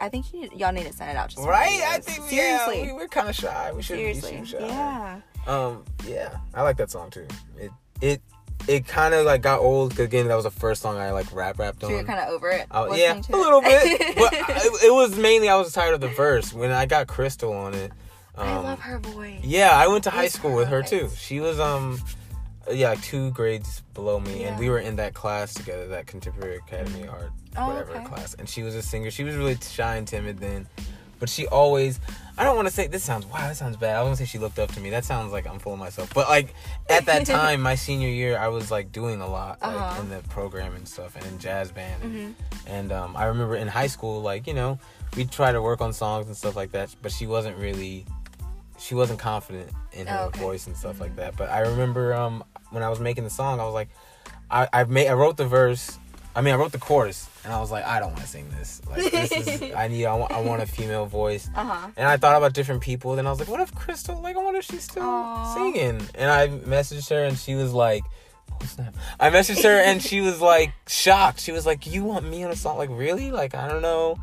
I think you, y'all need to send it out to some Right? I think seriously. yeah, we, we're kind of shy. We should be shy. Yeah. Um, yeah, I like that song too. It it it kind of like got old again that was the first song I like rap rapped on. So you're kind of over it. Oh, yeah, a little bit, but I, it was mainly I was tired of the verse when I got Crystal on it. Um, I love her voice. Yeah, I went to high school with her too. She was um, yeah, like two grades below me, and we were in that class together, that Contemporary Academy Art Oh, whatever okay. class. And she was a singer. She was really shy and timid then, but she always. I don't want to say this sounds wow. That sounds bad. I want to say she looked up to me. That sounds like I'm full of myself. But like at that time, my senior year, I was like doing a lot like Uh-huh. in the program and stuff, and in jazz band. And, Mhm. and um, I remember in high school, like you know, we'd try to work on songs and stuff like that. But she wasn't really, she wasn't confident in her Oh, okay. voice and stuff like that. But I remember um, when I was making the song, I was like, I I made I wrote the verse. I mean, I wrote the chorus, and I was like, I don't want to sing this. Like this is I need I want, I want a female voice. Uh huh. And I thought about different people. Then I was like, what if Crystal? Like, I wonder if she's still Aw. singing. And I messaged her, and she was like, oh snap. I messaged her, and she was like shocked. She was like, you want me on a song? Like, really? Like, I don't know.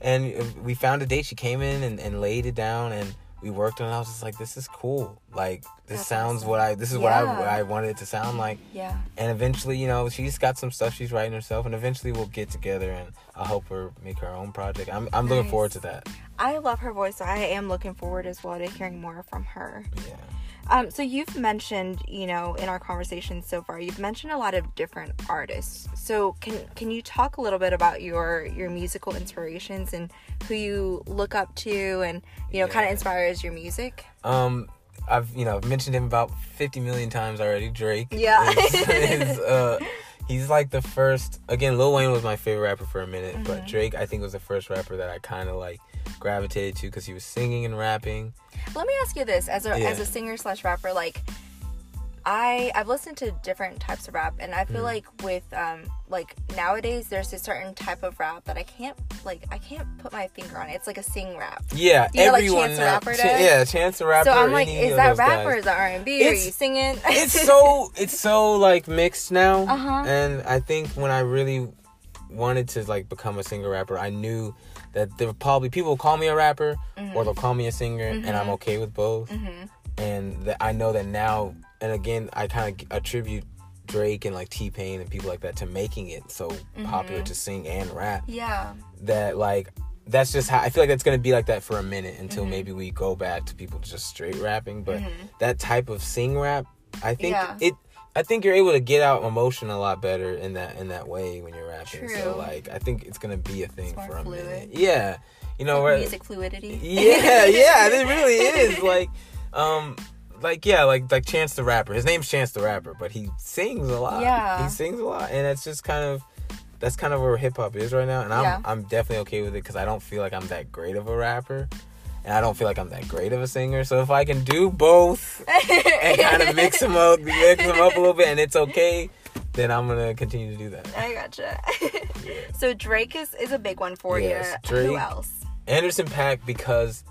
And we found a date. She came in and, and laid it down, and we worked on. it. I was just like, this is cool. Like this That's sounds awesome. what I. This is what I Yeah. what I wanted it to sound like. Yeah. And eventually, you know, she's got some stuff she's writing herself, and eventually we'll get together and I'll help her make her own project. I'm I'm looking forward to that. I love her voice, so I am looking forward as well to hearing more from her. Yeah. Um, so you've mentioned, you know, in our conversation so far, you've mentioned a lot of different artists. So can can you talk a little bit about your your musical inspirations and who you look up to, and you know, kind of inspires your music? Um, I've you know I've mentioned him about fifty million times already. Drake. Yeah. is, is, uh, he's like the first. Again, Lil Wayne was my favorite rapper for a minute, Mm-hmm. but Drake I think was the first rapper that I kind of like gravitated to because he was singing and rapping. Let me ask you this: as a Yeah. as a singer slash rapper, like I I've listened to different types of rap, and I feel Mm. like with um like nowadays there's a certain type of rap that I can't like I can't put my finger on it. It's like a sing rap. Yeah, You know, like everyone. Chance the Rapper does? yeah, Chance the Rapper. so I'm like, is that rap or is that R and B? Are you singing? it's so it's so like mixed now Uh-huh. and i think when i really wanted to like become a singer rapper i knew that there were probably people will call me a rapper Mm-hmm. or they'll call me a singer and i'm okay with both and that i know that now and again i kind of attribute drake and like t-pain and people like that to making it so popular to sing and rap yeah. that like that's just how I feel like that's gonna be like that for a minute until Mm-hmm. maybe we go back to people just straight rapping. But that type of sing rap, I think Yeah. it. I think you're able to get out emotion a lot better in that in that way when you're rapping. True. So like I think it's gonna be a thing for a fluid. minute. Yeah, you know Like where music fluidity. yeah, yeah, it really is. Like, um, like yeah, like like Chance the Rapper. His name's Chance the Rapper, but he sings a lot. Yeah. he sings a lot, and it's just kind of that's kind of where hip hop is right now. And I'm Yeah. I'm definitely okay with it because I don't feel like I'm that great of a rapper. And I don't feel like I'm that great of a singer, so if I can do both and kind of mix them up, mix them up a little bit, and it's okay, then I'm gonna continue to do that. I gotcha. yeah. so Drake is, is a big one for Yes, you. Who Drake. else? Anderson .Paak because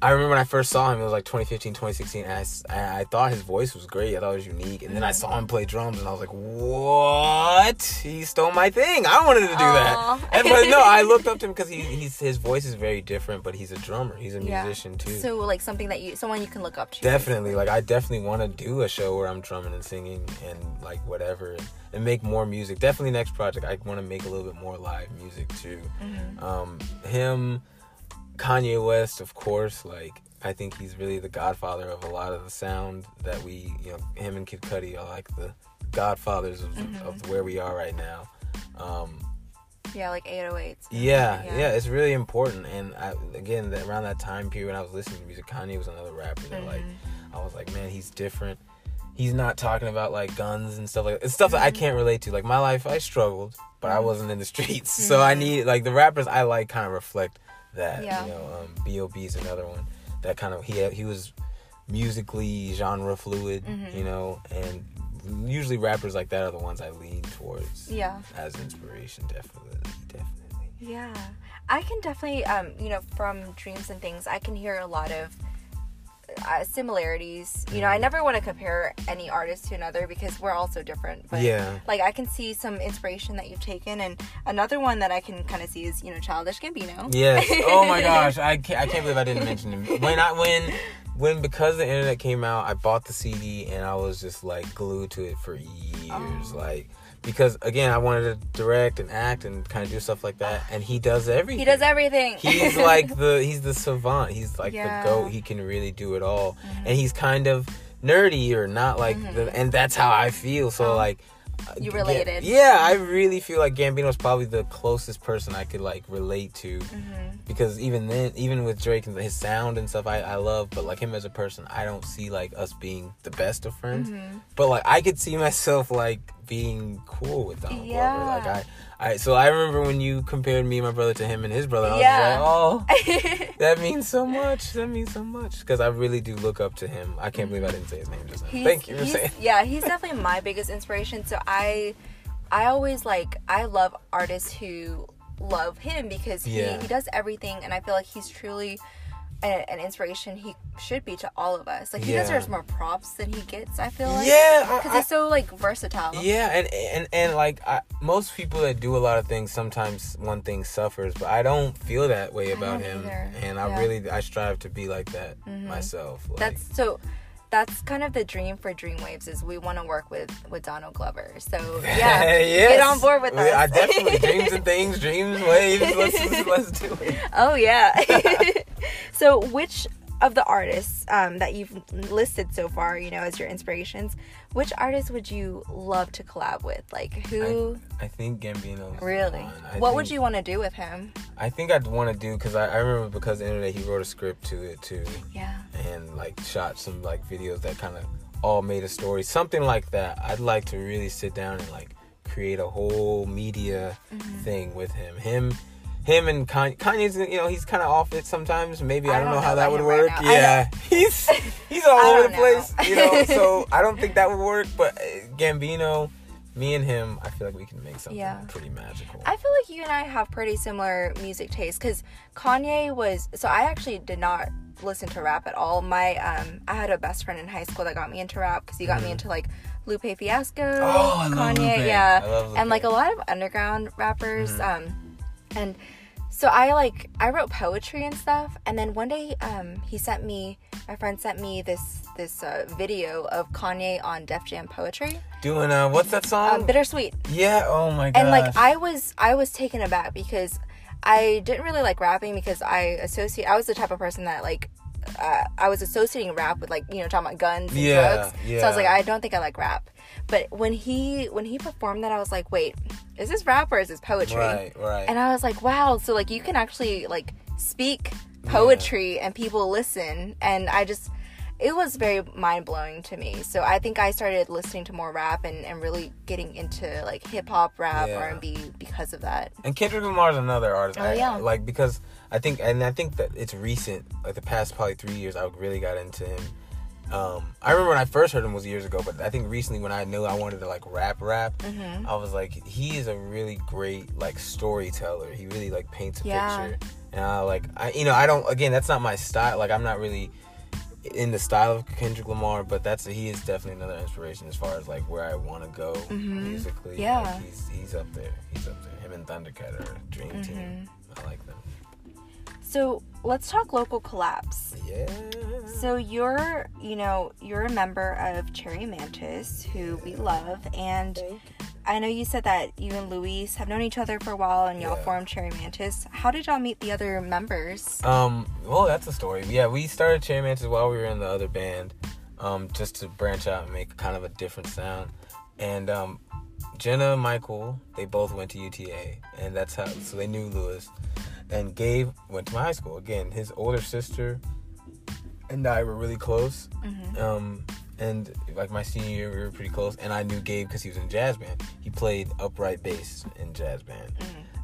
I remember when I first saw him, it was like 2015, 2016, and I I, thought his voice was great. I thought it was unique. And then I saw him play drums, and I was like, what? He stole my thing. I wanted to do Aw. that. And, but no, I looked up to him because he, he's, his voice is very different, but he's a drummer. He's a Yeah. musician, too. So like something that you someone you can look up to. Definitely, like I definitely want to do a show where I'm drumming and singing and like whatever, and, and make more music. Definitely next project, I want to make a little bit more live music too. Mm-hmm. Um, him, Kanye West, of course. Like I think he's really the godfather of a lot of the sound that we, you know, him and Kid Cudi are like the godfathers of, Mm-hmm. of where we are right now. Um, Yeah, like 808s. yeah, Yeah. yeah, it's really important. And I, again, that around that time period when I was listening to music, Kanye was another rapper that like Mm-hmm. I was like, man, he's different. He's not talking about like guns and stuff like it's stuff that Mm-hmm. I can't relate to. Like my life, I struggled, but I wasn't in the streets, so I need like the rappers I like kind of reflect that. Yeah. You know, um, B.O.B. is another one that kind of he he was musically genre fluid, Mm-hmm. you know, and usually rappers like that are the ones I lean towards Yeah. as inspiration. Definitely, definitely. Yeah. I can definitely um you know from dreams and things I can hear a lot of uh, similarities. You know. I never want to compare any artist to another because we're all so different. But Yeah. like I can see some inspiration that you've taken, and another one that I can kind of see is you know Childish Gambino. Yes. Oh my gosh, I can't, I can't believe I didn't mention him. When I when when because the internet came out, I bought the CD and I was just like glued to it for years, Oh. like because again I wanted to direct and act and kind of do stuff like that, and he does everything. He does everything. He's like the he's the savant. He's like Yeah. the goat. He can really do it all, mm-hmm. and he's kind of nerdy or not like the, mm-hmm. and that's how I feel. So Oh. like. You Ga- related. Yeah, I really feel like Gambino Gambino's probably the closest person I could like relate to Mm-hmm. because even then, even with Drake and his sound and stuff, I, I love, but like him as a person, I don't see like us being the best of friends. Mm-hmm. But like I could see myself like being cool with Donald Yeah. Glover. Like I, I, so I remember when you compared me and my brother to him and his brother. I Yeah. like, oh, that means so much. That means so much because I really do look up to him. I can't believe I didn't say his name just now. He's- Thank you for saying. Yeah, he's definitely my biggest inspiration. So I, I always like I love artists who love him because he, Yeah. he does everything, and I feel like he's truly an inspiration he should be to all of us. Like he Yeah. deserves more props than he gets. I feel like yeah, because he's so like versatile. Yeah, and and and like I, most people that do a lot of things, sometimes one thing suffers, but I don't feel that way about him, either. and I really I strive to be like that mm-hmm. myself. Like, That's so. That's kind of the dream for Dreamwaves is we want to work with with Donald Glover. So yeah, yes. get on board with us. I definitely dreams and things, dreams, waves. Let's let's do it. Oh yeah. so which of the artists um, that you've listed so far, you know, as your inspirations, which artists would you love to collab with? Like who? I think Gambino. really? I What would you want to do with him? I think I'd want to do because I, I remember because the internet he wrote a script to it too, Yeah. and like shot some like videos that kind of all made a story, something like that. I'd like to really sit down and like create a whole media Mm-hmm. thing with him. Him, him and Kanye. Kanye's you know he's kind of off it sometimes. Maybe I, don't know how that would him right work. yeah, he's he's all over don't the place. You know, so I don't think that would work. But uh, Gambino. Me and him, I feel like we can make something Yeah. pretty magical. I feel like you and I have pretty similar music tastes because Kanye was. So I actually did not listen to rap at all. My um, I had a best friend in high school that got me into rap because he got me into like Lupe Fiasco. Oh, Kanye, yeah, and like a lot of underground rappers. Mm-hmm. Um, and so I like I wrote poetry and stuff. And then one day, um, he sent me. My friend sent me this this uh, video of Kanye on Def Jam poetry, Doing uh, what's that song? um, bittersweet yeah. Oh my god. and like i was i was taken aback because i didn't really like rapping because i associate i was the type of person that like uh, i was associating rap with like you know talking about guns and Yeah, drugs so i was like i don't think i like rap but when he when he performed that i was like wait is this rap or is this poetry Right, right. and i was like wow so like you can actually like speak poetry and people listen and i just it was very mind-blowing to me so i think i started listening to more rap and, and really getting into like hip-hop rap Yeah. r&b because of that And Kendrick Lamar's another artist. Oh, I- yeah. like because I think, and I think that it's recent. Like the past probably three years, I really got into him. Um, I remember when I first heard him was years ago, but I think recently when I knew I wanted to like rap, rap, Mm-hmm. I was like, he is a really great like storyteller. He really like paints a Yeah. picture, and I like, I you know, I don't. Again, that's not my style. Like I'm not really in the style of Kendrick Lamar, but that's he is definitely another inspiration as far as like where I want to go musically. Mm-hmm. Yeah. Like, he's he's up there. He's up there. Him and Thundercat are a dream Mm-hmm. team. I like them. So let's talk local collabs Yeah. so you're you know you're a member of cherry mantis who we love and I know you said that you and Luis have known each other for a while and y'all Yeah. formed Cherry Mantis. How did y'all meet the other members? Um. Well, that's a story. Yeah, we started Cherry Mantis while we were in the other band, um, just to branch out and make kind of a different sound. And um, Jenna and Michael, they both went to UTA, and that's how. So they knew Lewis. And Gabe went to my high school. Again, his older sister and I were really close. Um, and like my senior year, we were pretty close. And I knew Gabe because he was in jazz band. He played upright bass in jazz band,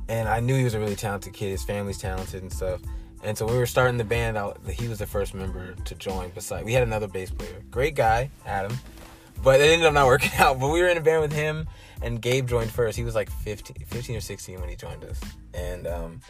and I knew he was a really talented kid. His family's talented and stuff. And so we were starting the band out. He was the first member to join. Besides, we had another bass player, great guy, Adam, but it ended up not working out. But we were in a band with him, and Gabe joined first. He was like 15, 15 or 16 when he joined us. And um,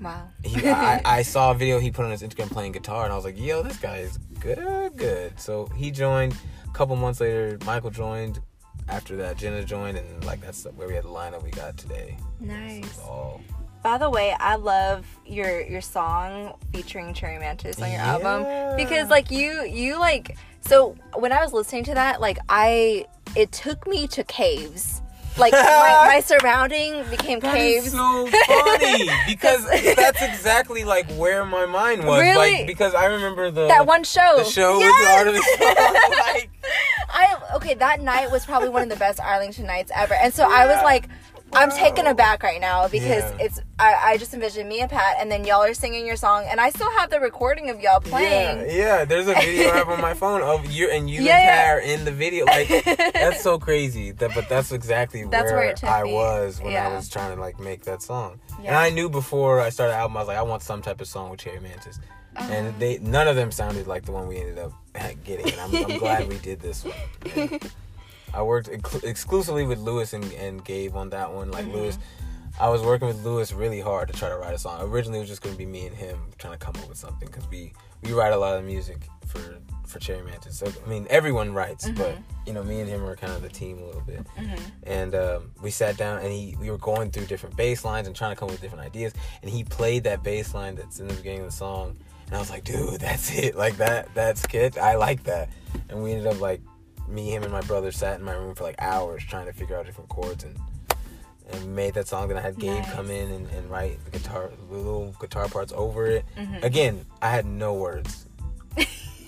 Wow. he, I, I saw a video he put on his Instagram playing guitar, and I was like, "Yo, this guy is good, good." So he joined. A couple months later, Michael joined. After that, Jenna joined, and like that's where we had the lineup we got today. Nice. All By the way, I love your your song featuring Cherry Mantis on your Yeah. album because like you you like so when I was listening to that like I it took me to caves. Like my, my surrounding became That caves. is so funny because that's exactly like where my mind was. Really? Like because I remember the that one show. the show Yes! with the art of the song. like I okay, that night was probably one of the best Arlington nights ever. And so I was Yeah. I'm taken aback right now because Yeah. it's I, I just envision me and Pat and then y'all are singing your song and I still have the recording of y'all playing. Yeah, yeah. There's a video I have on my phone of you and you Yeah, and. Pat are in the video. Like that's so crazy. That, but that's exactly That's where, where I me. was when. I was trying to like make that song. And I knew before I started the album, I was like, I want some type of song with Cherry Mantis. Uh-huh. And they none of them sounded like the one we ended up getting. And I'm, I'm glad we did this one. And I worked ex- exclusively with Lewis and, and Gabe on that one. Like Mm-hmm. Lewis, I was working with Lewis really hard to try to write a song. Originally, it was just going to be me and him trying to come up with something because we we write a lot of music for for Cherry Mantis. So I mean, everyone writes, Mm-hmm. but you know, me and him are kind of the team a little bit. And um, we sat down and he we were going through different bass lines and trying to come up with different ideas. And he played that bass line that's in the beginning of the song, and I was like, dude, that's it. Like that that sketch, I like that. And we ended up like me, him, and my brother sat in my room for like hours trying to figure out different chords and and made that song. Then I had Gabe Nice. come in and, and write the guitar, the little guitar parts over it. Mm-hmm. Again, I had no words.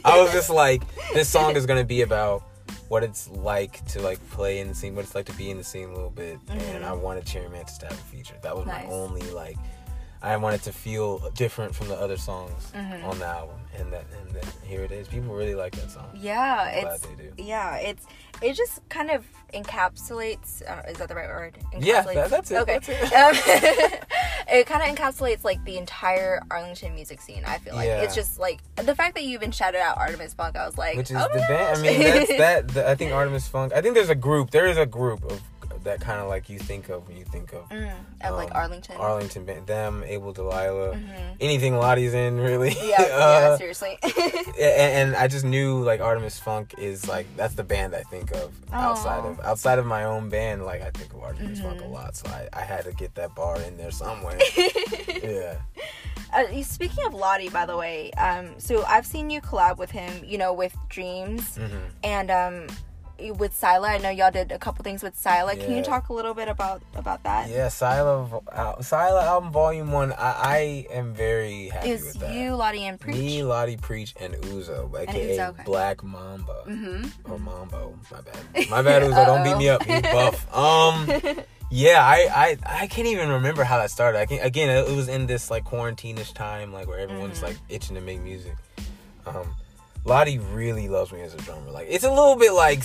I was just like, this song is gonna be about what it's like to like play in the scene, what it's like to be in the scene a little bit, and I wanted Cherry Mantis to have a feature. That was Mm-hmm. Nice. my only like. I wanted to feel different from the other songs Mm-hmm. on the album, and that and then here it is. People really like that song. Yeah, I'm glad it's they do. yeah, it's it just kind of encapsulates. Uh, is that the right word? Yeah, that- that's it, Okay, that's it. Um, it kind of encapsulates like the entire Arlington music scene. I feel like Yeah. it's just like the fact that you even shouted out Artemis Funk. I was like, which is oh the band. I mean, that's that. The, I think Artemis Funk. I think there's a group. There is a group of that kind of like you think of when you think of Mm, of like um, Arlington. Arlington. Them, Abel Delilah, anything Lottie's in really. Mm-hmm. yeah, yeah, Uh, seriously. and, and I just knew like Artemis Funk is like that's the band I think of outside of outside of my own band. Like I think of Artemis Funk Mm-hmm. a lot, so I, I had to get that bar in there somewhere. yeah. Uh, speaking of Lottie, by the way, um, so I've seen you collab with him, you know, with Dreams Mm-hmm. and um, with Sila. I know y'all did a couple things with Sila. Can you talk a little bit about about that? Yeah, Sila, uh, Sila album volume one. I, I am very happy was with that. you, Lottie, and Preach. Me, Lottie Preach, and Uzo, aka Uzo, okay. Black Mamba mm-hmm. or Mambo. My bad. My bad, Uzo. Don't beat me up. He's buff. Um, yeah, I, I, I can't even remember how that started. I can again, it was in this like quarantine-ish time, like where everyone's Mm-hmm. like itching to make music. Um, Lottie really loves me as a drummer. Like it's a little bit like,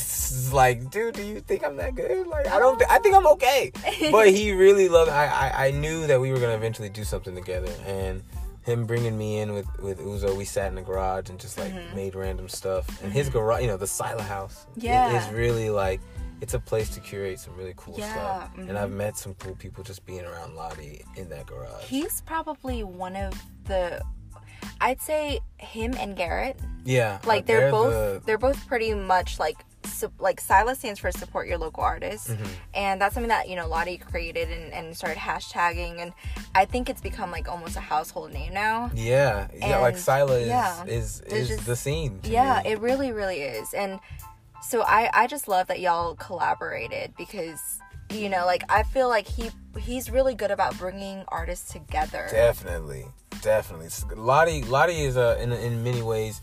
like, dude, do you think I'm that good? Like I don't. Th- I think I'm okay. But he really loved. I, I, I knew that we were gonna eventually do something together, and him bringing me in with with Uzo, we sat in the garage and just like made random stuff. And his garage, you know, the Sila House, Mm-hmm. Yeah. is really like it's a place to curate some really cool Yeah, stuff. mhm. And I've met some cool people just being around Lottie in that garage. He's probably one of the. I'd say him and Garrett. yeah, Like uh, they're, both. the- They're both pretty much like. su- like Silas stands for support your local artists, Mm-hmm. and that's something that you know Lottie created and, and started hashtagging, and I think it's become like almost a household name now. yeah, yeah. Like and- Sila is yeah, is, is just- the scene. Yeah, me. it really, really is. And so I, I just love that y'all collaborated because you know, like I feel like he he's really good about bringing artists together. Definitely, definitely. Lottie, Lottie is uh, in in many ways,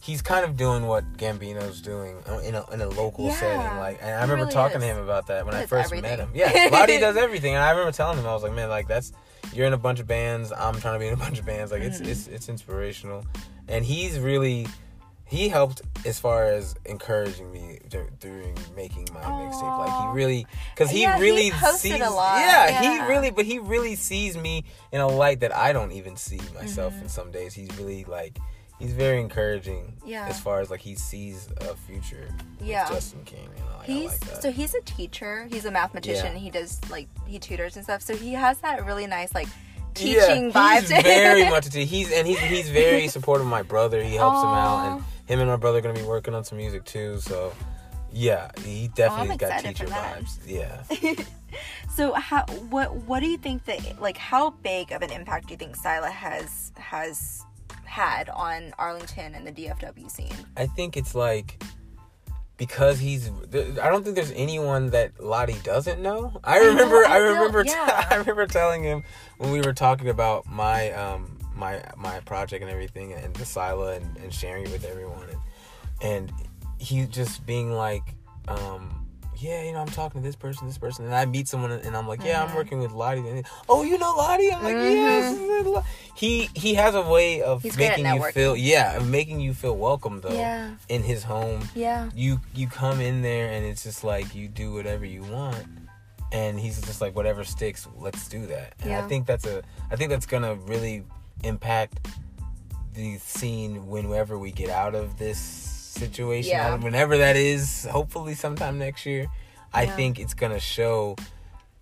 he's kind of doing what Gambino's doing uh, in a in a local Yeah, setting. Like, and I remember really talking to him about that when He I first met him. Yeah, Lottie does everything, and I remember telling him I was like, man, like that's you're in a bunch of bands. I'm trying to be in a bunch of bands. Like, it's Mm-hmm. it's it's inspirational, and he's really. He helped as far as encouraging me dur- during making my mixtape. Like he really, because he Yeah, he really a sees. lot, Yeah, yeah. he really, but he really sees me in a light that I don't even see myself Mm-hmm. in some days. He's really like he's very encouraging Yeah. as far as like he sees a future Yeah. Justin King and I, He's I like that. so he's a teacher. He's a mathematician. Yeah. He does like he tutors and stuff. So he has that really nice like Yeah, teaching vibe. He's to very much a he's and he's he's very supportive of my brother. He helps him out and him and my brother are gonna be working on some music too, so yeah, he definitely got teacher vibes. Yeah. So how what what do you think that like how big of an impact do you think Sila has has had on Arlington and the DFW scene? I think it's like because he's. I don't think there's anyone that Lottie doesn't know. I remember. I I, remember. t- yeah. I remember telling him when we were talking about my um my my project and everything and the Sila and, and sharing it with everyone and and he just being like um. Yeah, you know, I'm talking to this person, this person, and I meet someone, and I'm like, "Yeah, Mm-hmm. I'm working with Lottie." And, oh, you know Lottie? I'm like, "Yes." He he has a way of He's making you feel, yeah, making you feel welcome though Yeah. in his home Yeah. you you come in there and it's just like you do whatever you want and he's just like whatever sticks let's do that and Yeah. i think that's a i think that's gonna really impact the scene whenever we get out of this situation Yeah. whenever that is hopefully sometime next year i Yeah. think it's gonna show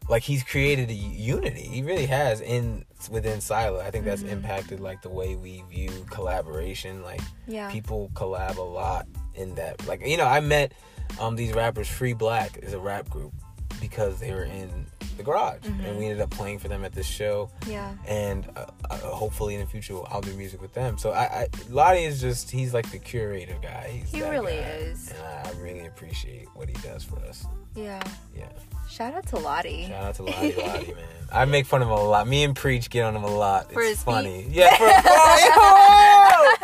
like he's created a unity. He really has in within Sila. I think that's Mhm. impacted like the way we view collaboration. Like Yeah. people collab a lot in that. Like you know, I met um these rappers. Free Black is a rap group because they were in the garage, Mhm. and we ended up playing for them at this show. Yeah. And uh, uh, hopefully in the future I'll do music with them. So I, I Lottie is just he's like the curator guy. He's He really guy. is. and I, I really appreciate what he does for us. Yeah. Yeah. Shout out to Lottie. Shout out to Lottie Lottie, man. I make fun of him a lot. Me and Preach get on him a lot. For it's his feet? funny. Yeah, for, oh,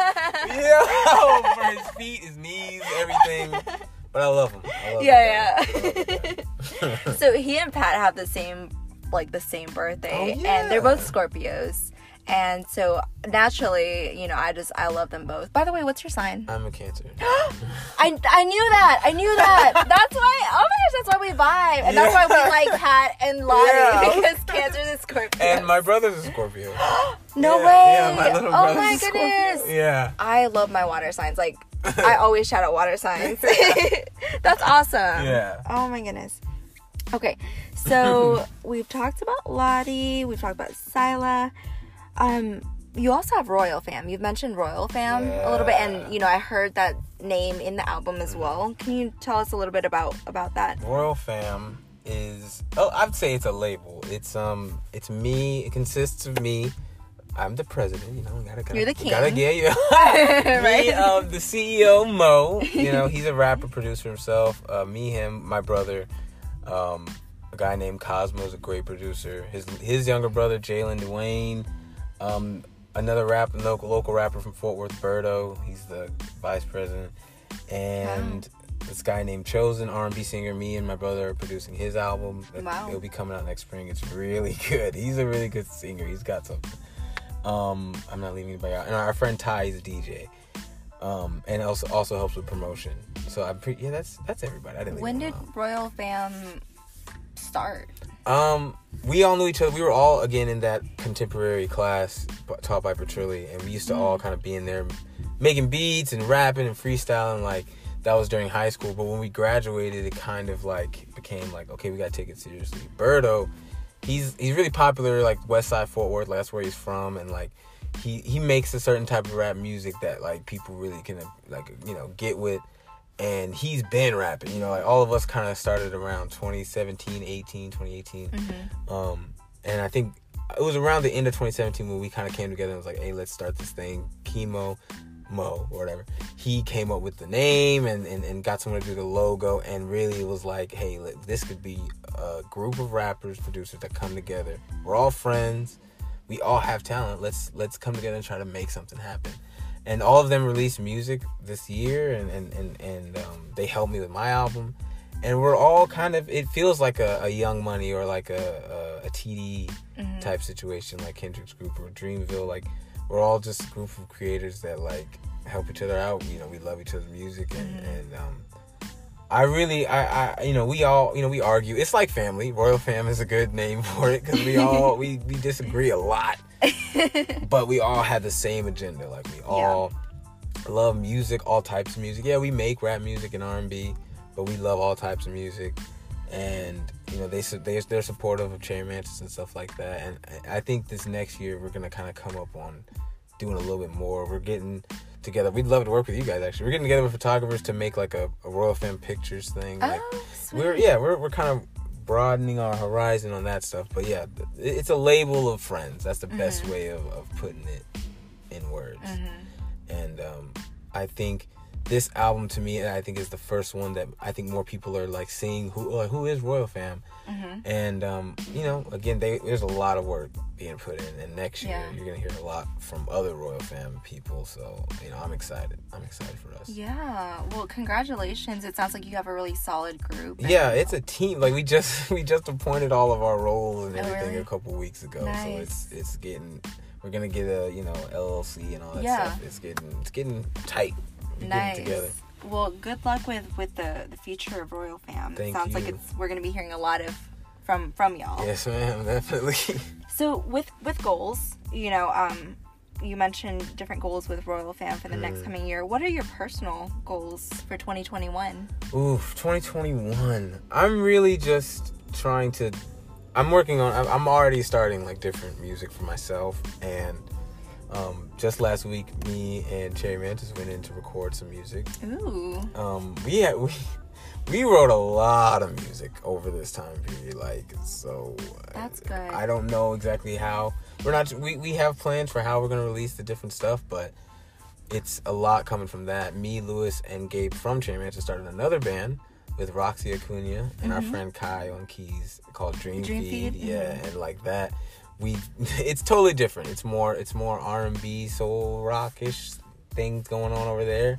yo! Yo! For his feet, his knees, everything. But I love him. I love Yeah. I love so he and Pat have the same like the same birthday Oh, and they're both. Scorpios. And so naturally, you know, I just I love them both. By the way, what's your sign? I'm a cancer. I, I knew that. I knew that. That's why. Oh my gosh, that's why we vibe, and that's why we like Pat and Lottie Yeah. because Cancer is Scorpio. And my brother's a Scorpio. no Yeah, way. Yeah, my little oh my a Scorpio. goodness. Yeah. I love my water signs. Like I always shout out water signs. that's awesome. Yeah. Oh my goodness. Okay, so we've talked about Lottie. We've talked about Sila. Um, you also have Royal Fam. You've mentioned Royal Fam a little bit, and you know I heard that name in the album as well. Can you tell us a little bit about about that? Royal Fam is oh I'd say it's a label. It's um it's me. It consists of me. I'm the president, you know. Gotta, gotta, You're the king. Gotta get you. Right. Me, um, the CEO Mo. You know, he's a rapper, producer himself. Uh, me, him, my brother. Um, a guy named Cosmo is a great producer. His his younger brother Jalen Dwayne. Um, another rap local local rapper from Fort Worth, Birdo. He's the vice president. And this guy named Chosen, R&B singer. Me and my brother are producing his album. Wow. It'll be coming out next spring. It's really good. He's a really good singer. He's got something. Um, I'm not leaving anybody out. And our friend Ty is a DJ. Um, and also also helps with promotion. So I'm pretty yeah, that's that's everybody. I didn't When did out. Royal Fam start? Um, we all knew each other. We were all again in that contemporary class taught by Petrilli, and we used to all kind of be in there making beats and rapping and freestyling. Like that was during high school, but when we graduated, it kind of like became like, okay, we gotta take it seriously. Birdo, he's he's really popular, like West Side Fort Worth. Like, that's where he's from, and like he he makes a certain type of rap music that like people really can like you know get with and he's been rapping you know like all of us kind of started around 2017 18 2018 um and i think it was around the end of 2017 when we kind of came together and was like hey let's start this thing chemo mo or whatever. He came up with the name and, and, and got someone to do the logo and really was like hey let- this could be a group of rappers producers that come together. We're all friends. We all have talent. Let's let's come together and try to make something happen. And all of them released music this year and and and, and um, they helped me with my album. And we're all kind of it feels like a, a young money or like a, a, a TDE Mm-hmm. type situation like kendrick's group or dreamville like we're all just a group of creators that like help each other out you know we love each other's music and, Mm-hmm. and um I really, I, I, you know, we all, you know, we argue. It's like family. Royal Fam is a good name for it because we all, we, we disagree a lot, but we all have the same agenda. Like we all love music, all types of music. Yeah, we make rap music and R and B, but we love all types of music. And you know, they they they're supportive of Cherry Mantis and stuff like that. And I think this next year we're gonna kind of come up on doing a little bit more. We're getting together. We'd love to work with you guys. Actually, we're getting together with photographers to make like a, a Royal Fam Pictures thing. Like, oh, sweet. we're yeah, we're we're kind of broadening our horizon on that stuff. But yeah, it's a label of friends. That's the best Mm-hmm. way of, of putting it in words. Mhm. And um, I think this album to me, I think is the first one that I think more people are like seeing who like, who is Royal Fam. Mhm. And um, you know, again, they, there's a lot of work being put in, and next year Yeah. you're gonna hear a lot from other Royal Fam people. So you know, I'm excited. I'm excited for us. Yeah. Well, congratulations. It sounds like you have a really solid group. Yeah, it's a team. Like we just we just appointed all of our roles and Oh, everything really? a couple weeks ago. So it's it's getting we're gonna get a you know LLC and all that Yeah. stuff. It's getting it's getting tight. Nice. together. Well, good luck with with the the future of Royal Fam. Thank Sounds like it's we're gonna be hearing a lot of from from y'all. Yes, ma'am. Definitely. So with with goals, you know, um, you mentioned different goals with Royal Fam for the next Mm. coming year. What are your personal goals for 2021? Oof, 2021. I'm really just trying to. I'm working on. I'm- I'm already starting like different music for myself, and um, just last week, me and Cherry Mantis went in to record some music. Ooh. Um, we had we. We wrote a lot of music over this time period, like so. uh, That's good. I don't know exactly how. We're not. We we have plans for how we're gonna release the different stuff, but it's a lot coming from that. Me, Lewis, and Gabe from Cherry Mantis started another band with Roxy Acuna and our friend Kai on keys called Dream, Mm-hmm. Dream Feed. Feed, Yeah, mhm. and like that, we it's totally different. It's more it's more R and B, soul rockish things going on over there,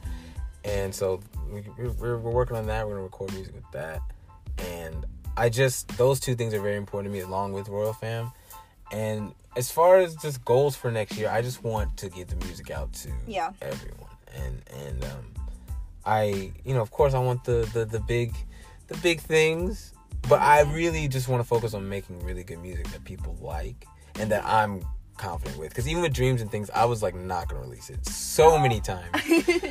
and so we, we're, we're working on that. We're gonna record music with that, and I just those two things are very important to me, along with Royal Fam. And as far as just goals for next year, I just want to get the music out to Yeah. everyone, and and um, I you know of course I want the the the big the big things, but I really just want to focus on making really good music that people like and that I'm confident with. Because even with Dreams and things, I was like not gonna release it so many times.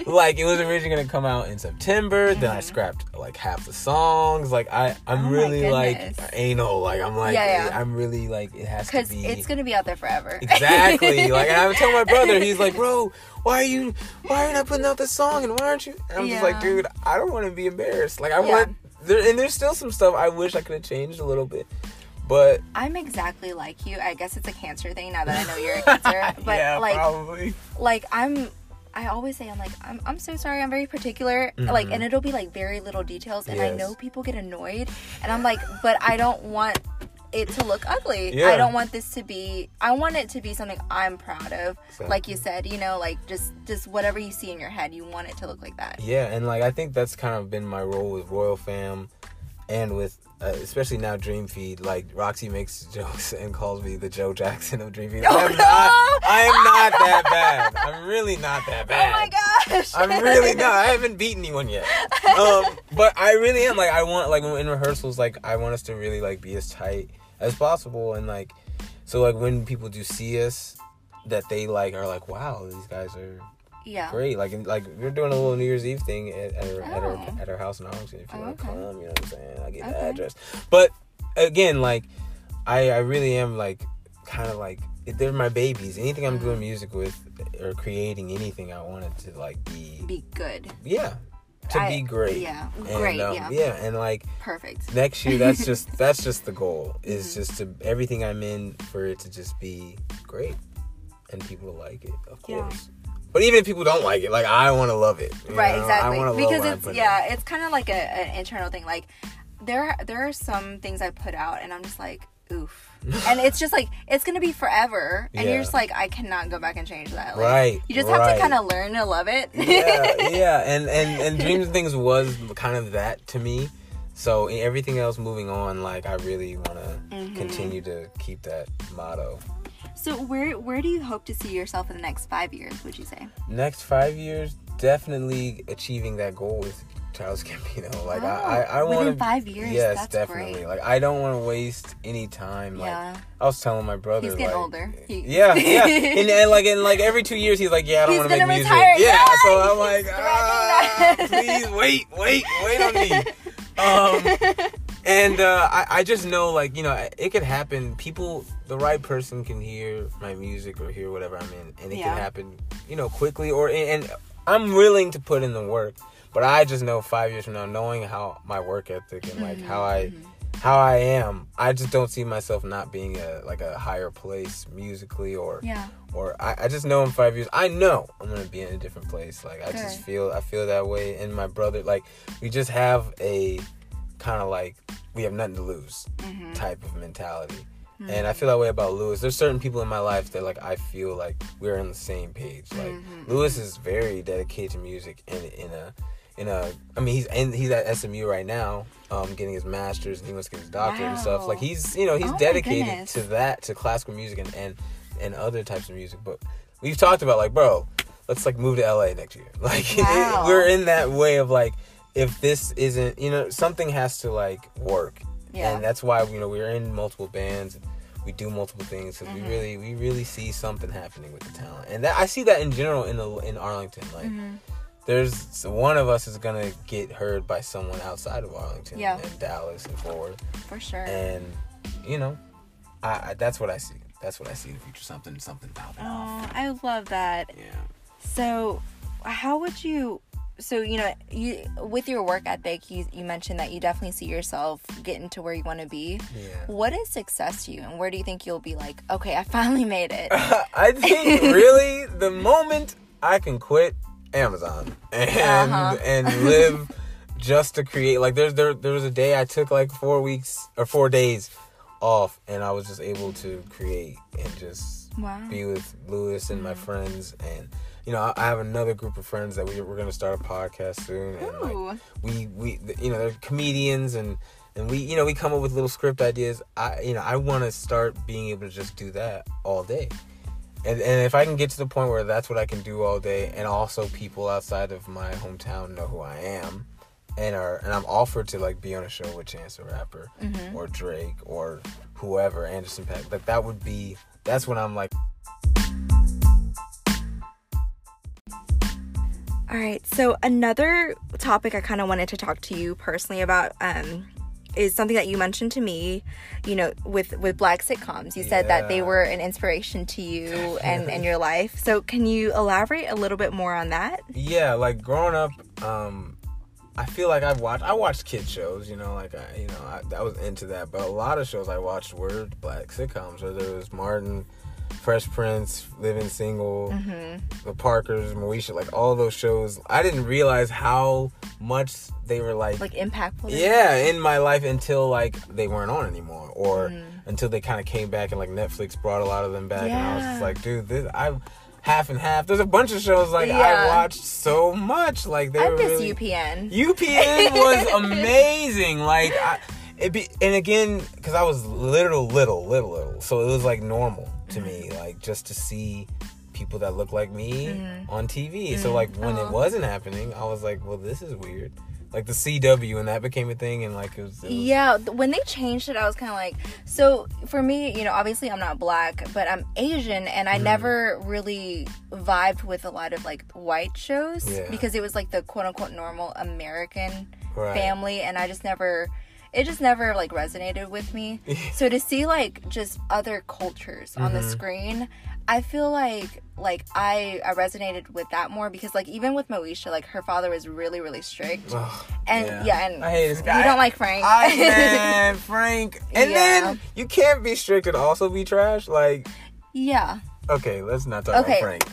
like it was originally gonna come out in September, then I mm-hmm. scrapped like half the songs. Like I I'm Oh really like anal. Like I'm like Yeah, yeah. I'm really like it has to Because be it's gonna be out there forever. Exactly. like and I would tell my brother, he's like, bro, why are you why are you not putting out this song and why aren't you? And I'm just like, dude, I don't want to be embarrassed. Like I Yeah. want there and there's still some stuff I wish I could have changed a little bit. But I'm exactly like you. I guess it's a cancer thing now that I know you're a cancer. But yeah, like probably. like I'm I always say I'm like I'm I'm so sorry. I'm very particular. Like and it'll be like very little details and I Mm-hmm. Know people get annoyed and I'm like but I don't want it to look ugly. Yeah. I don't want this to be I want it to be something I'm proud of. Like you said, you know, like just just whatever you see in your head, you want it to look like that. Yeah, and like I think that's kind of been my role with Royal Fam, and with uh, especially now Dream Feed. Like Roxy makes jokes and calls me the Joe Jackson of Dream Feed. I Oh, am no! not. I am not that bad. I'm really not that bad. Oh my gosh. I'm really not. I haven't beaten anyone yet. Um, but I really am. Like I want like in rehearsals, like I want us to really like be as tight as possible, and like so like when people do see us, that they like are like, wow, these guys are Yeah. great. Like, and, like we're doing a little New Year's Eve thing at, at, our, at, Oh. our, at our house in Arlington. If you Oh, want to okay. come, you know what I'm saying. I get the address. But again, like, I I really am like kind of like they're my babies. Anything I'm Mm-hmm. doing music with or creating anything, I want it to like be Be good. yeah to I- be great. yeah, And, great, um, yeah. yeah, and like Perfect. next year, that's just that's just the goal. Is Mm-hmm. just to everything I'm in for it to just be great, and people like it, of Yeah. course. But even if people don't like it, like I want to love it. right know? I exactly because it's yeah out. it's kind of like a, an internal thing like there there are some things i put out and i'm just like oof and it's just like it's gonna be forever and Yeah. you're just like i cannot go back and change that like, Right, you just have to kind of learn to love it yeah, yeah, and and and dreams and things was kind of that to me. So in everything else moving on, like I really want to Mm-hmm. continue to keep that motto. so where where do you hope to see yourself in the next five years would you say Next five years, definitely achieving that goal with Childish Gambino. Like I, I, I Oh, want within five years Yes, definitely. great Like I don't want to waste any time. Like Yeah. I was telling my brother, He's getting like, older. He- yeah, yeah, and, and like and like every two years, he's like, yeah, I don't want to make music. retire. Yeah, Yeah, so I'm like, ah, please wait, wait, wait on me. Um, and uh, I, I just know, like, you know, it could happen. People, the right person can hear my music or hear whatever I'm in, and it Yeah. can happen, you know, quickly. Or and I'm willing to put in the work, but I just know five years from now, knowing how my work ethic and like how I, how I am, I just don't see myself not being a like a higher place musically or yeah or I, I just know in five years I know I'm gonna be in a different place. Like I just feel I feel that way. And my brother, like we just have a kind of like we have nothing to lose Mm-hmm. type of mentality. And I feel that way about Lewis. There's certain people in my life that like I feel like we're on the same page. Like Mm-hmm. Lewis is very dedicated to music and in a in a I mean he's and he's at SMU right now, um, getting his masters and he wants to get his doctorate and stuff. Like he's you know, he's Oh dedicated to that, to classical music and, and and other types of music. But we've talked about like, bro, let's like move to LA next year. Like Wow. we're in that way of like if this isn't you know, something has to like work. Yeah. And that's why you know we're in multiple bands. We do multiple things because Mm-hmm. we really we really see something happening with the talent, and that I see that in general in the in Arlington. Like, Mm-hmm. There's one of us is gonna get heard by someone outside of Arlington Yeah. and Dallas and Fort Worth, for sure and you know, I, I that's what I see. That's what I see in the future. Something something popping off. Oh, I love that. Yeah. So, how would you? So you know, you with your work ethic, you you mentioned that you definitely see yourself getting to where you want to be. Yeah. What is success to you, and where do you think you'll be like, okay, I finally made it? I think really the moment I can quit Amazon and Uh-huh. and live just to create like there's there there was a day I took like four weeks or four days off and I was just able to create and just Wow. be with Lewis and my friends and you know I, have another group of friends that we we're gonna start a podcast soon and like Ooh. we we you know they're comedians and and we you know we come up with little script ideas i you know i want to start being able to just do that all day and and if i can get to the point where that's what i can do all day and also people outside of my hometown know who i am and are and i'm offered to like be on a show with chance the rapper or drake or whoever anderson .paak like that would be that's when i'm like All right. So another topic I kind of wanted to talk to you personally about um, is something that you mentioned to me. You know, with with black sitcoms, you said that they were an inspiration to you and and your life. So can you elaborate a little bit more on that? yeah like growing up um i feel like i've watched i watched kid shows you know like i you know I, I was into that but a lot of shows i watched were black sitcoms whether it was martin fresh prince living single mm-hmm. the parkers moesha like all those shows. I didn't realize how much they were like Like impactful. yeah in my life until like they weren't on anymore or mm. until they kind of came back and like netflix brought a lot of them back and i was just like dude this i half and half. There's a bunch of shows like i watched so much like they I were miss really UPN. upn was amazing like I, it be and again because i was little little little little so it was like normal to me Mm-hmm. like just to see people that look like me Mm-hmm. on tv so like when it wasn't happening i was like well this is weird like the cw and that became a thing and like it was, it was Yeah, when they changed it, I was kind of like, so for me, you know, obviously I'm not black, but I'm Asian, and I Mm-hmm. never really vibed with a lot of like white shows Yeah. because it was like the quote unquote normal American Right. family, and I just never, it just never like resonated with me. so to see like just other cultures on Mm-hmm. the screen, I feel like like I I resonated with that more because like even with Moesha, like her father was really really strict, Ugh, and yeah, and I hate this guy. you don't like Frank. I man, Frank. And Yeah. then you can't be strict and also be trash. Like, yeah. okay, let's not talk Okay. about Frank.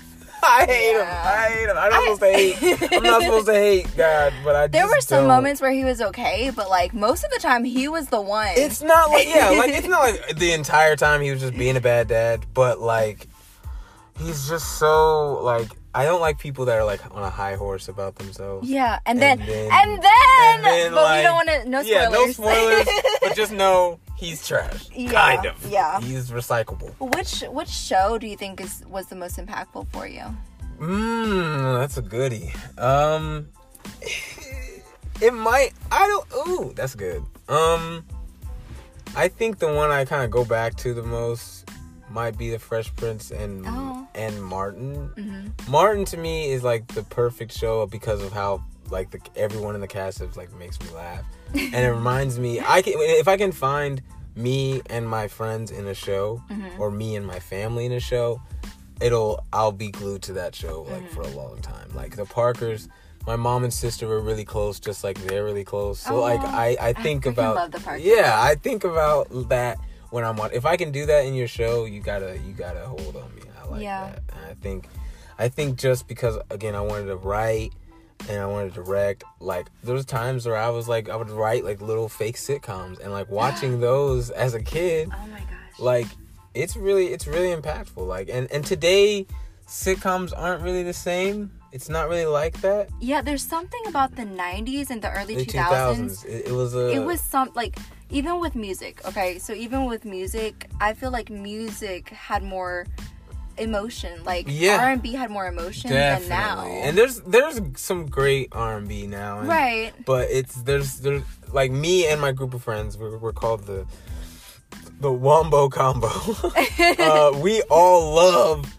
I hate him. I hate him. I'm not supposed to hate. I'm not supposed to hate God, but I There were some don't. moments where he was okay, but like most of the time he was the one. It's not like yeah, like it's not like the entire time he was just being a bad dad, but like he's just so like I don't like people that are like on a high horse about themselves. yeah, and, And then, then- and then and then, but like- we don't want to no spoilers. Yeah, no spoilers, but just know he's trash. Yeah, kind of. yeah. He's recyclable. which which show do you think is was the most impactful for you? Mmm, that's a goodie. Um, it might. I don't. Ooh, that's good. Um, I think the one I kind of go back to the most might be the Fresh Prince and Oh. and Martin. Martin to me is like the perfect show because of how like the everyone in the cast is like makes me laugh, and it reminds me. I can if I can find me and my friends in a show, mm-hmm. or me and my family in a show, it'll I'll be glued to that show like mm-hmm. for a long time. Like the Parkers, my mom and sister were really close, just like they're really close. So like I I think freaking about love the Parkers. yeah I think about that when I'm on. If I can do that in your show, you gotta you gotta hold on me. I like Yeah. that. And I think I think just because again I wanted to write and I wanted to direct. Like there was times where I was like I would write like little fake sitcoms and like watching those as a kid Oh my gosh. like it's really it's really impactful like and and today sitcoms aren't really the same it's not really like that yeah, there's something about the 90s and the early the 2000s. 2000s it, it was a it was some like even with music okay so even with music i feel like music had more emotion. Like Yeah. r&b had more emotion definitely. than now. And there's there's some great r&b now. And, right. But it's there's there's like me and my group of friends we're, we're called the the wombo combo. Uh, we all love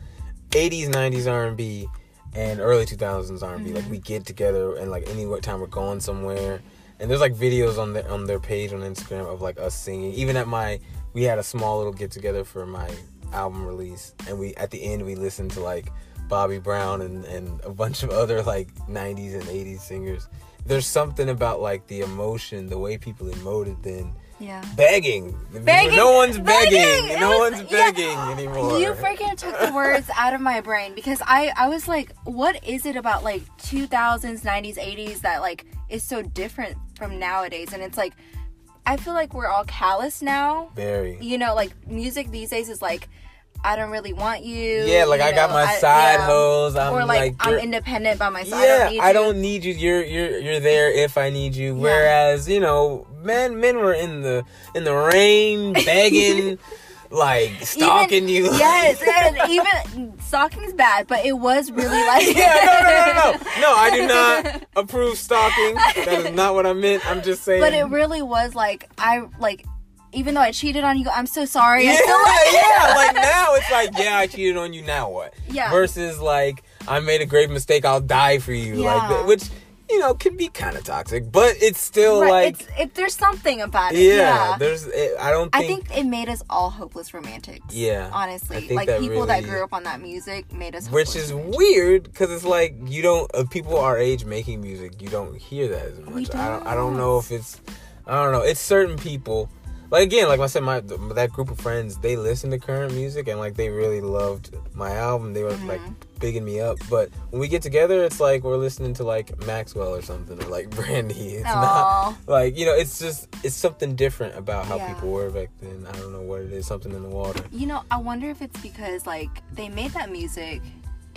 80s 90s r&b and early 2000s r&b like we get together and like any time we're going somewhere. And there's like videos on their on their page on Instagram of like us singing. Even at my we had a small little get together for my album release, and we at the end we listened to like Bobby Brown and and a bunch of other like 90s and 80s singers. There's something about like the emotion, the way people emoted then. Yeah. Begging. Begging. No one's begging. Begging. No was- one's yeah. begging anymore. You freaking took the words out of my brain because I I was like, what is it about like 2000s, 90s, 80s that like is so different from nowadays? And it's like, I feel like we're all callous now. Very. You know, like music these days is like, I don't really want you. Yeah, like you I got know, my I- side yeah. hoes. I'm or like, like, I'm independent by myself. yeah, I don't need you. need you. You're you're you're there if I need you. Whereas you know, men men were in the in the rain begging, like stalking you. Yes, and even stalking's bad, but it was really like yeah, no, no, no, no, no. I do not approve stalking. That is not what I meant. I'm just saying. But it really was like I like even though I cheated on you, I'm so sorry. yeah, like yeah. Like now, it's like, yeah, I cheated on you. Now what? Yeah. Versus like, I made a great mistake. I'll die for you. Like Yeah. that, which you know can be kind of toxic, but it's still Right, like, it's, it, there's something about it. yeah, Yeah. There's. It, I don't. Think, I think it made us all hopeless romantics. Yeah, honestly, like that people that grew up on that music made us. Which hopeless is romantics. weird because it's like you don't uh, people our age making music you don't hear that as much. We I don't I don't know if it's I don't know. It's certain people. Like again, like I said, my that group of friends they listen to current music and like they really loved my album. They were like Mm-hmm. bigging me up. But when we get together, it's like we're listening to like Maxwell or something or like Brandy. It's Aw. not like you know. It's just it's something different about how Yeah. people were back then. I don't know what it is. Something in the water. You know, I wonder if it's because like they made that music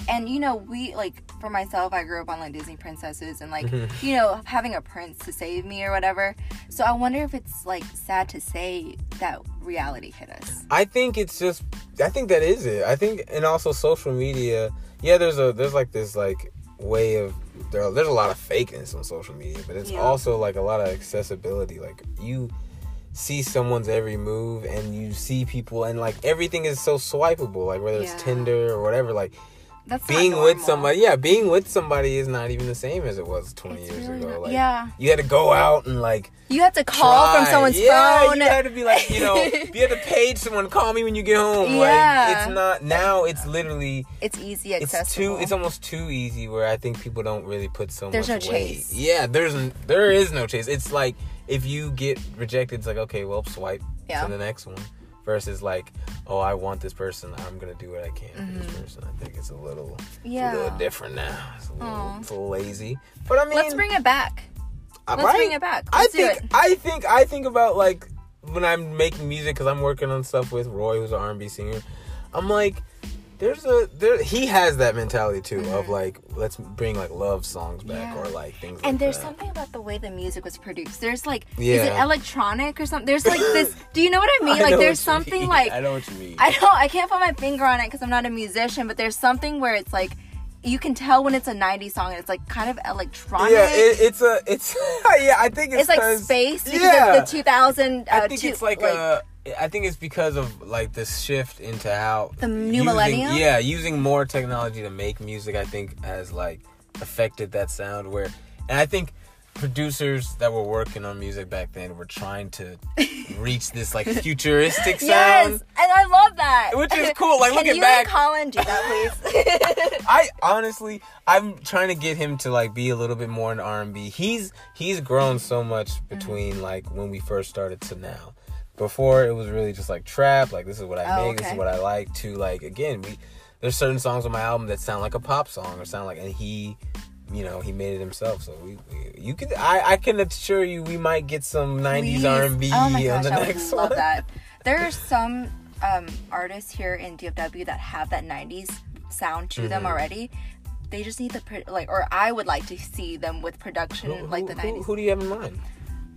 and you know, we like for myself I grew up on like Disney princesses and like Mm-hmm. you know, having a prince to save me or whatever. So I wonder if it's like sad to say that reality hit us. I think it's just I think that is it. I think and also social media. Yeah, there's a there's like this like way of there there's a lot of fakeness on social media, but it's Yeah. also like a lot of accessibility. Like you see someone's every move and you see people and like everything is so swipeable like whether it's Tinder or whatever like That's being with somebody yeah being with somebody is not even the same as it was 20 It's years really ago not- like yeah. you had to go out and like You had to call from try. someone's yeah, phone. You had to be like, you know, you had to page someone. Call me when you get home. Yeah. Like it's not now. It's literally it's easy, it's too. It's almost too easy. Where I think people don't really put so There's much no weight. chase. Yeah, there's there is no chase. It's like if you get rejected, it's like okay, well, swipe Yeah. to the next one. Versus like, oh, I want this person. I'm gonna do what I can for this person. I think it's a little, it's a Mm-hmm. Yeah. little different now. It's a little, it's a little lazy. But I mean, Let's bring it back. Let's bring it back. I Let's do think it. I think I think about like when I'm making music because I'm working on stuff with Roy, who's an R&B singer. I'm like, there's a there. He has that mentality too of like let's bring like love songs back Mm-hmm. Yeah. or like things. And like there's that. something about the way the music was produced. There's like, is it electronic or something? There's like this. Do you know what I mean? I like, there's something mean. like I know what you mean. I don't. I can't put my finger on it because I'm not a musician. But there's something where it's like you can tell when it's a '90s song and it's like kind of electronic. yeah, it, it's a it's yeah. I think it's, it's like 'cause- space because Yeah. of the 2000. Uh, I think two- it's like, a. I think it's because of like this shift into how The new using- millennium? Yeah, using more technology to make music, I think has like affected that sound. Where, and I think producers that were working on music back then were trying to reach this like futuristic sound. Yes, and I love that. Which is cool, like, Can looking you back- and Colin do that, please? I honestly, I'm trying to get him to like be a little bit more in R and B. He's he's grown so much between like when we first started to now. Before it was really just like trap, like this is what I Oh, make, this is what I like. To like again, we there's certain songs on my album that sound like a pop song or sound like, and he, you know, he made it himself. So we, we you could, I I can assure you, we might get some '90s Please. R and B Oh my on the I next love one. that. There are some um, artists here in DFW that have that '90s sound to Mm-hmm. them already. They just need the like, or I would like to see them with production Who, like the who- '90s. who do you have in mind?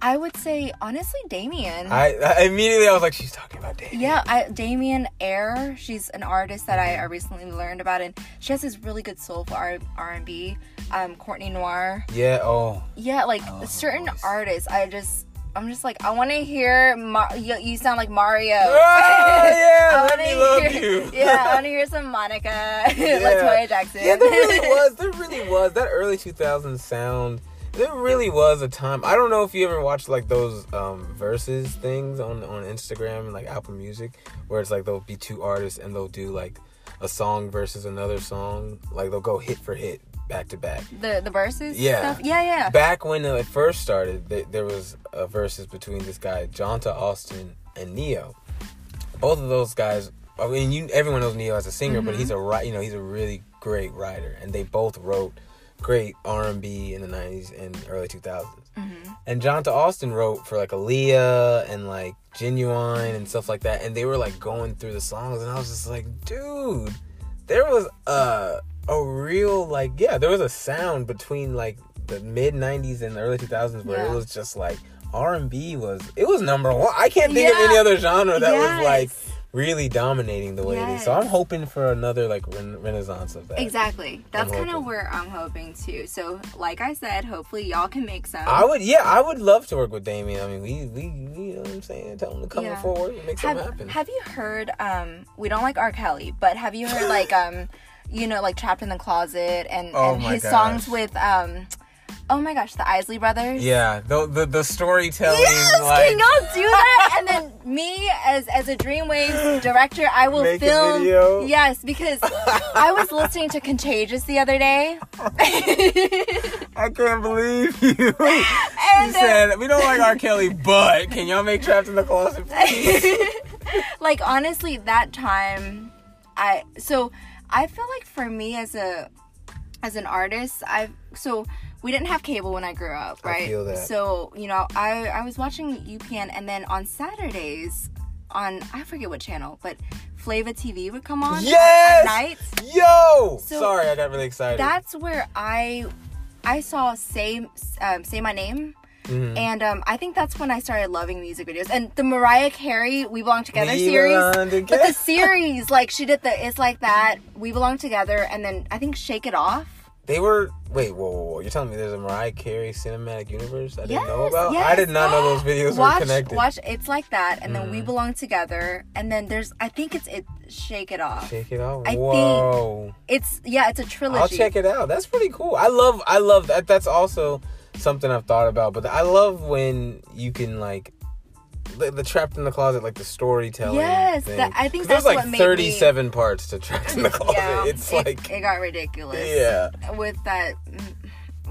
I would say honestly, Damien. I, I immediately I was like, she's talking about Damien. yeah, I, Damien Air. She's an artist that I, I recently learned about, and she has this really good soulful R and B. Um, Courtney Noir. Yeah. Oh. Yeah, like love certain voice. artists, I just. I'm just like I want to hear. Mar- you, you sound like Mario. Oh, yeah, I let me love hear, you. yeah, I want to hear some Monica, yeah. Latoya Jackson. Yeah, there really was. There really was that early 2000s sound. There really was a time. I don't know if you ever watched like those um verses things on on Instagram and like Apple Music, where it's like there'll be two artists and they'll do like a song versus another song. Like they'll go hit for hit back to back. The the verses. Yeah. Stuff? Yeah. Yeah. Back when it first started, th- there was a verses between this guy Johntá Austin and Ne-Yo. Both of those guys. I mean, you everyone knows Ne-Yo as a singer, but he's a you know he's a really great writer, and they both wrote great R and B in the '90s and early 2000s. Mm-hmm. And Johntá Austin wrote for like Aaliyah and like Ginuwine and stuff like that, and they were like going through the songs, and I was just like, dude, there was a a real like yeah, there was a sound between like the mid '90s and the early 2000s where it was just like R and B was it was number one. I can't think of any other genre that was like Yes. Really dominating the way it is. So I'm hoping for another like ren- renaissance of that. Exactly. That's kind of where I'm hoping too. So, like I said, hopefully y'all can make some. I would, yeah, I would love to work with Damien. I mean, we, we, we you know what I'm saying? Tell him to come Yeah. forward and make have, something happen. have you heard um we don't like R. Kelly, but have you heard like um you know like Trapped in the Closet and, Oh and my his songs with um oh my gosh, the Isley brothers? yeah, the the, the storytelling, Yes, like can y'all do that? And then me as as a Dreamwave director, I will Make a film. video? Yes, because I was listening to Contagious the other day, I can't believe you. you and uh, said we don't like R. Kelly, but can y'all make Trapped in the Closet? Please? like honestly that time i so i feel like for me as a as an artist i've so we didn't have cable when i grew up right? I feel that. so you know i i was watching upn and then on saturdays on i forget what channel but flava tv would come on Yes! at night Yo, So- sorry, I got really excited. that's where i i saw say um, say my name Mhm. and um, I think that's when I started loving music videos. And the Mariah Carey "We Belong Together" We series, belong but the series, like she did the "It's Like That," "We Belong Together," and then I think "Shake It Off." They were wait, whoa, whoa, whoa! You're telling me there's a Mariah Carey cinematic universe I didn't know Yes, about? I did not know those videos watch, were connected. watch "It's Like That," and then "We Mhm. Belong Together," and then there's I think it's it "Shake It Off." Shake it Off. I think- Whoa! It's yeah, it's a trilogy. I'll check it out. That's pretty cool. I love, I love that. That's also something I've thought about. But I love when you can like. The, the trapped in the closet, like the storytelling. Yes, that- I think 'Cause there's that's like what made me- 37 parts to trapped in the closet. Yeah, it's it, like, it got ridiculous. yeah, with that. mm,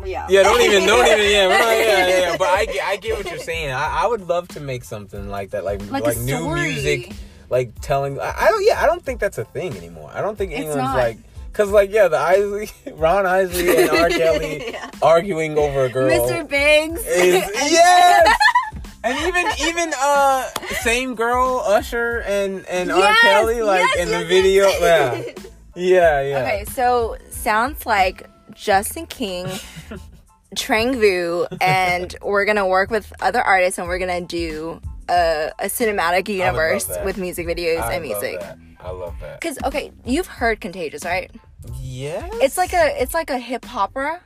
Yeah. yeah. Don't even, don't even, yeah, not- yeah, yeah, yeah. But I, get- I get what you're saying. I, I would love to make something like that, like Like like, new music, like telling. I, I don't, yeah, I don't think that's a thing anymore. I don't think anyone's like. Cause like yeah, the Isley, Ron Isley and R. Kelly Yeah. arguing over a girl. Mr. Biggs. is yes. And even even uh same girl Usher and and R Kelly like yes, in the yes, video yeah yeah yeah Okay, so sounds like Justin King, Trang Vu, and we're gonna work with other artists and we're gonna do a, a cinematic universe with music videos I and love music. that. I love that. Cause okay, you've heard Contagious, right? yeah It's like a it's like a hip opera.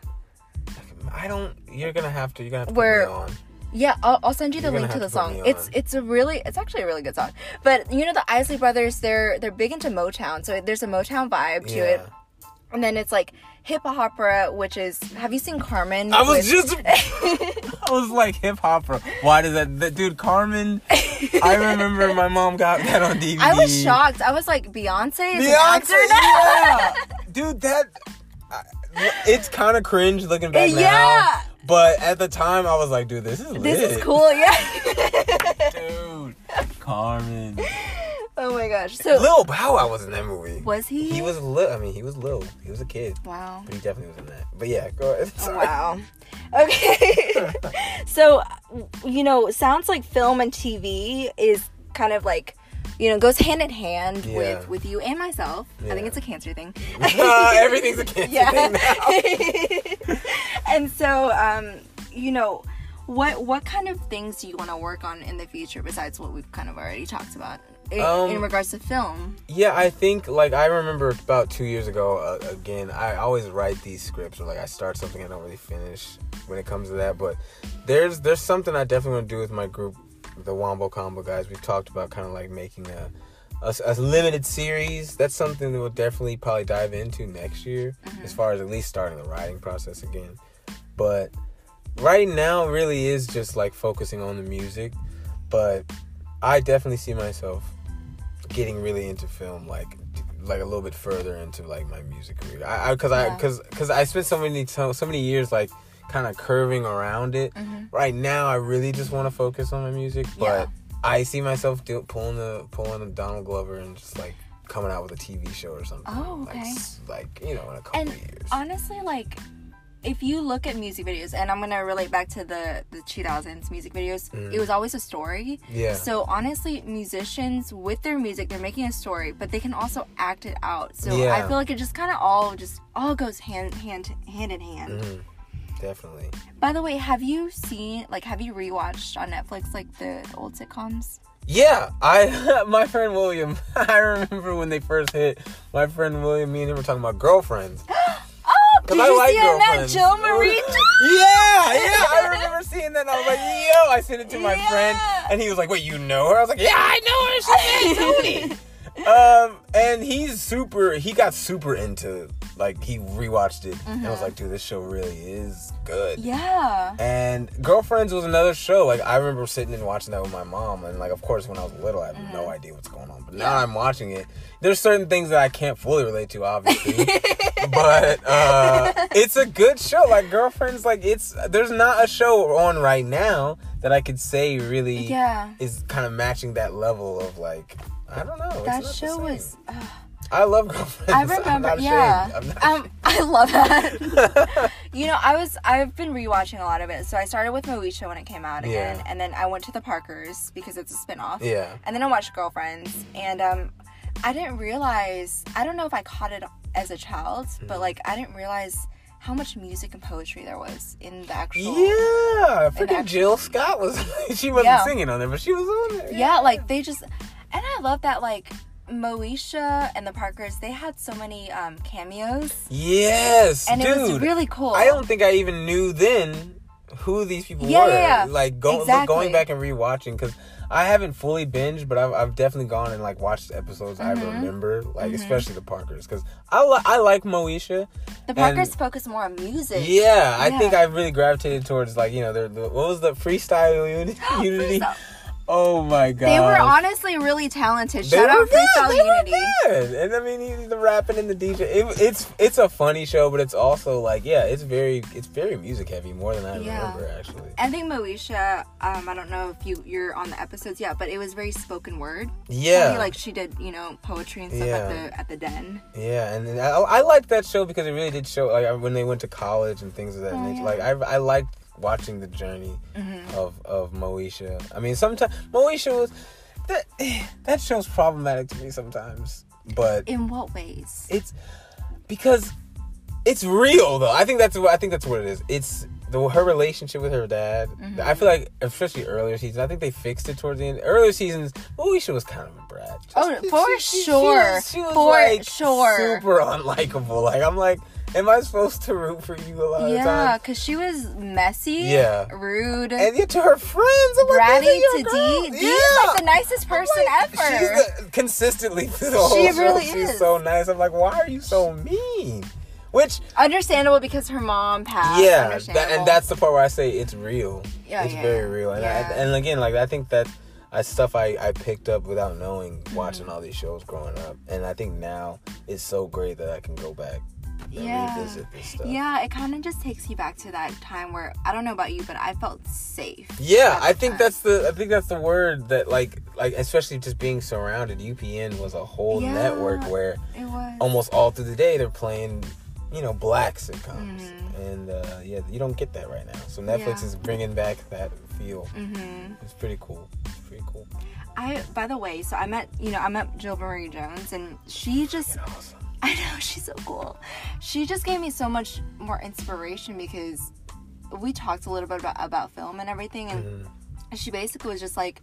I don't. You're gonna have to. You're gonna have to Where- put me on. Yeah, I'll, I'll send you the You're link to the to song. It's it's a really it's actually a really good song. But you know the Isley Brothers, they're they're big into Motown, so there's a Motown vibe to it. And then it's like hip opera, which is have you seen Carmen? I was with- just. I was like hip hop. Why does that, that? Dude, Carmen. I remember my mom got that on DVD. I was shocked. I was like, Beyonce Beyonce, actor now. yeah, dude, that it's kind of cringe looking back Yeah. now. But at the time, I was like, dude, this is lit. This is cool, yeah. dude. Carmen, oh my gosh. So Lil Bow Wow was in that movie. was he? He was little. I mean, he was little. He was a kid, Wow. but he definitely was in that. But yeah, go ahead. Oh, wow. Okay. so, you know, sounds like film and TV is kind of like, you know, goes hand in hand Yeah. with with you and myself. I think it's a cancer thing. Uh, everything's a cancer yeah. thing and so, um, you know, what what kind of things do you want to work on in the future besides what we've kind of already talked about in, Um, in regards to film? Yeah, I think like I remember about two years ago. Uh, again, I always write these scripts or like I start something I don't really finish when it comes to that. But there's there's something I definitely want to do with my group, the Wombo Combo guys. We've talked about kind of like making a, a a limited series. That's something that we'll definitely probably dive into next year, mm-hmm. as far as at least starting the writing process again. But right now really is just like focusing on the music, but I definitely see myself getting really into film, like like a little bit further into like my music career. I because I Yeah. because because I spent so many so many years like kind of curving around it. Mhm. Right now, I really just want to focus on my music, but Yeah. I see myself do, pulling the pulling the Donald Glover and just like coming out with a TV show or something. Oh, okay. s- Like, you know, in a couple And of years. honestly, like if you look at music videos, and I'm gonna relate back to the the 2000s music videos, it was always a story. Mm. yeah. So honestly, musicians with their music, they're making a story, but they can also act it out. So Yeah. I feel like it just kind of all just all goes hand hand hand in hand. Mhm. Definitely. By the way, have you seen like have you rewatched on Netflix like the, the old sitcoms? Yeah, I my friend William. I remember when they first hit. My friend William, me and him were talking about girlfriends. Oh, did I you like see that. Jill Marie? Yeah, yeah, I remember seeing that. And I was like, yo, I sent it to my Yeah. friend, and he was like, wait, you know her? I was like, yeah, I know her. She's Toni. um, and he's super. He got super into like he rewatched it and was like, dude, this show really is good. yeah. And Girlfriends was another show. Like I remember sitting and watching that with my mom, and like of course when I was little, I had no idea what's going on. But now Mm-hmm. Yeah. I'm watching it. There's certain things that I can't fully relate to, obviously. but uh, it's a good show. Like Girlfriends, like it's there's not a show on right now that I could say really Yeah. is kind of matching that level of like I don't know. That show was. Uh, I love Girlfriends. I remember, yeah. Um, I love that. you know, I was I've been rewatching a lot of it. So I started with Moesha when it came out again, Yeah. and then I went to the Parkers because it's a spinoff. yeah. And then I watched Girlfriends, and um, I didn't realize. I don't know if I caught it as a child, Mm-hmm. but like I didn't realize how much music and poetry there was in the actual. Yeah, freaking actual- Jill Scott was. she wasn't Yeah. singing on there, but she was on there. Yeah, like they just, and I love that like Moesha and the Parkers they had so many um, cameos, Yes, and dude. it was really cool. I don't think I even knew then who these people Yeah, were. yeah, yeah. Like go, Exactly. going back and rewatching because I haven't fully binged, but I've, I've definitely gone and like watched episodes I Mm-hmm. remember, like especially the Parkers because I li- I like Moesha. The Parkers and- focus more on music. Yeah, I think I really gravitated towards like you know the, the what was the freestyle unity. Freestyle. Oh my god, They were honestly really talented. Shout were out good, Freestyle they were Unity. good. And I mean, he- the rapping and the DJ. It, it's it's a funny show, but it's also like yeah, it's very it's very music heavy more than I Yeah. remember actually. I think Moesha, um, I don't know if you you're on the episodes yet, but it was very spoken word. Yeah, Heavy, like she did, you know, poetry and stuff Yeah. at the at the den. yeah, and then I, I liked that show because it really did show like when they went to college and things of that Oh, nature. yeah. Like I I liked watching the journey Mm-hmm. of of Moesha. I mean, sometimes Moesha was that that show's problematic to me sometimes, but In what ways? it's because it's real though. I think that's what I think that's what it is. It's the her relationship with her dad. Mm-hmm. I feel like especially earlier seasons. I think they fixed it towards the end. Earlier seasons, Moesha was kind of a brat. Just- Oh, for sure. was- she was, For like, sure. super unlikable. Like I'm like, am I supposed to root for you a lot of Yeah, because she was messy, Yeah. rude, And yet to her friends, I'm like, bratty "This to girl." Dee. Dee is like the nicest person Like, ever. She's the, consistently through the whole She show. really she's is. so nice. I'm like, why are you so mean? Which Understandable because her mom passed. yeah, that, and that's the part where I say it's real. Yeah, it's yeah, very real. And yeah. I, and again, like I think that I stuff I, I picked up without knowing Mm-hmm. watching all these shows growing up, and I think now it's so great that I can go back Yeah. revisit this stuff. Yeah, it kind of just takes you back to that time where I don't know about you, but I felt safe. Yeah, I think time. that's the I think that's the word that like like especially just being surrounded. UPN was a whole Yeah. network where It was. almost all through the day they're playing, you know, black sitcoms, Mhm. and uh, yeah, you don't get that right now. So Netflix Yeah. is bringing back that feel. hmm It's pretty cool. It's pretty cool. I, by the way, so I met, you know, I met Jill Marie Jones, and she just, Awesome. I know she's so cool. She just gave me so much more inspiration because we talked a little bit about, about film and everything, and Mhm. she basically was just like,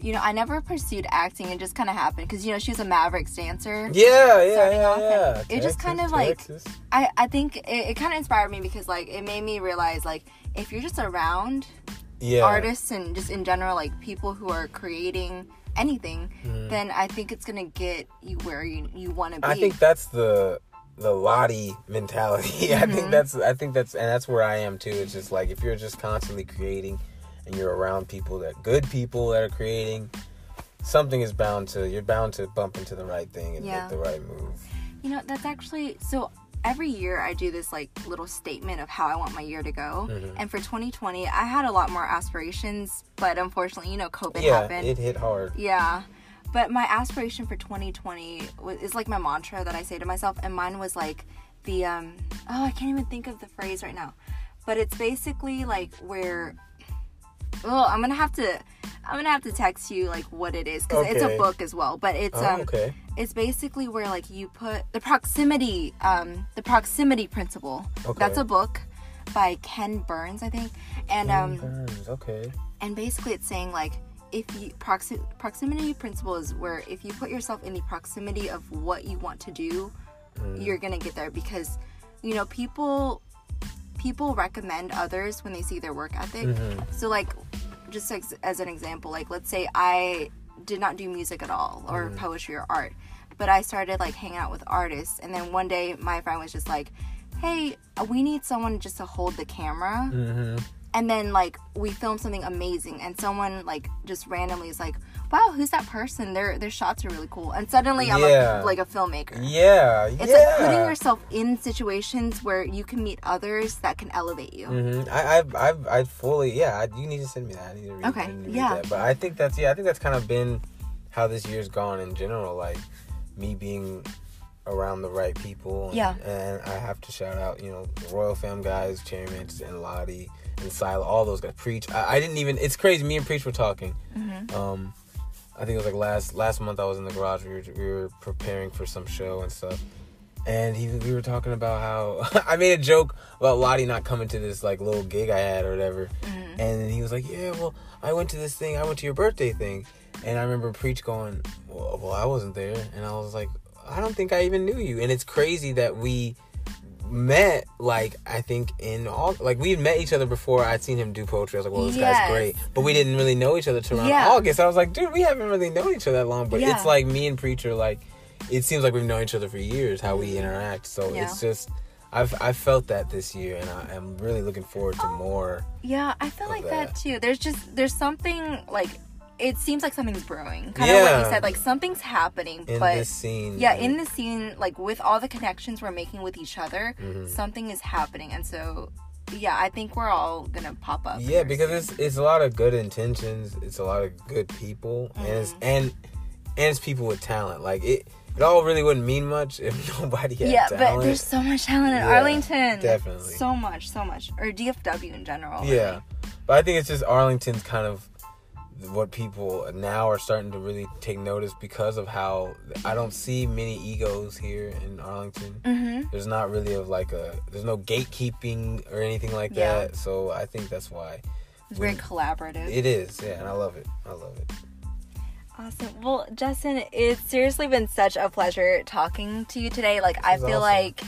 you know, I never pursued acting. It just kind of happened because you know she was a Mavericks dancer. Yeah, yeah, yeah, yeah. it just kind Texas, of, like, Texas. I, I think it, it kind of inspired me because like it made me realize like if you're just around yeah. artists and just in general like people who are creating anything Mhm. then i think it's gonna get you where you, you want to be I think that's the the Lottie mentality. I think that's I think that's and that's where I am too. It's just like if you're just constantly creating and you're around people that good people that are creating, something is bound to you're bound to bump into the right thing and Yeah. make the right move. You know, that's actually so every year I do this like little statement of how I want my year to go. Mm-hmm. And for 2020, I had a lot more aspirations, but unfortunately, you know, COVID yeah, happened. it hit hard. Yeah. But my aspiration for 2020 wa- is like my mantra that I say to myself, and mine was like the um oh I can't even think of the phrase right now, but it's basically like where oh I'm gonna have to I'm gonna have to text you like what it is because it's a book as well, but it's Oh, um okay. it's basically where like you put the proximity um the proximity principle. Okay. That's a book by Ken Burns I think, and um Burns, okay. and basically it's saying like if you proxi- proximity principle is where if you put yourself in the proximity of what you want to do you're gonna get there because you know people people recommend others when they see their work ethic. So like just ex- as an example like let's say i did not do music at all or poetry or art but i started like hanging out with artists and then one day my friend was just like hey we need someone just to hold the camera. Mm-hmm. and then like we filmed something amazing and someone like just randomly is like wow who's that person their their shots are really cool and suddenly i'm a, like a filmmaker Yeah, it's yeah. like putting yourself in situations where you can meet others that can elevate you hmm I, I've, I've, I fully, yeah. I, you need to send me that. I need to read, Okay, to read yeah. That. But I think that's, yeah, I think that's kind of been how this year's gone in general. Like me being around the right people. Yeah. And I have to shout out, you know, the Royal Fam guys, Chairman and Lottie and Sila, all those guys. Preach. I, I didn't even. It's crazy. Me and Preach were talking. Mm-hmm. Um, I think it was like last last month. I was in the garage. We were, we were preparing for some show and stuff. And he, we were talking about how I made a joke about Lottie not coming to this like little gig I had or whatever. Mm-hmm. And then he was like, "Yeah, well, I went to this thing. I went to your birthday thing." And I remember Preach going, "Well, well I wasn't there." And I was like, "I don't think I even knew you." And it's crazy that we met like I think in all like we've met each other before I'd seen him do poetry. I was like, well, this Yes. guy's great, but we didn't really know each other till around Yeah. August. I was like, dude, we haven't really known each other that long, but Yeah. it's like me and Preacher like it seems like we've known each other for years how we interact. So Yeah. it's just I've I felt that this year, and I am really looking forward to oh. more. yeah i feel like that. that too there's just there's something like it seems like something's brewing kind of what Yeah. you said like something's happening In but this scene, yeah in the scene like with all the connections we're making with each other Mm-hmm. something is happening and so yeah i think we're all gonna pop up Yeah, because soon. it's it's a lot of good intentions. It's a lot of good people, and it's Mm-hmm. and and it's people with talent. Like it, it all really wouldn't mean much if nobody had yeah talent. but there's so much talent in Yeah, arlington definitely. so much so much or dfw in general Yeah, but I think it's just Arlington's kind of what people now are starting to really take notice because of how I don't see many egos here in Arlington. mm-hmm. There's not really of like a there's no gatekeeping or anything like Yeah. that. So I think that's why it's very collaborative it is. Yeah, and I love it. I love it. Awesome. Well, Justin, it's seriously been such a pleasure talking to you today. Like, I feel awesome. like,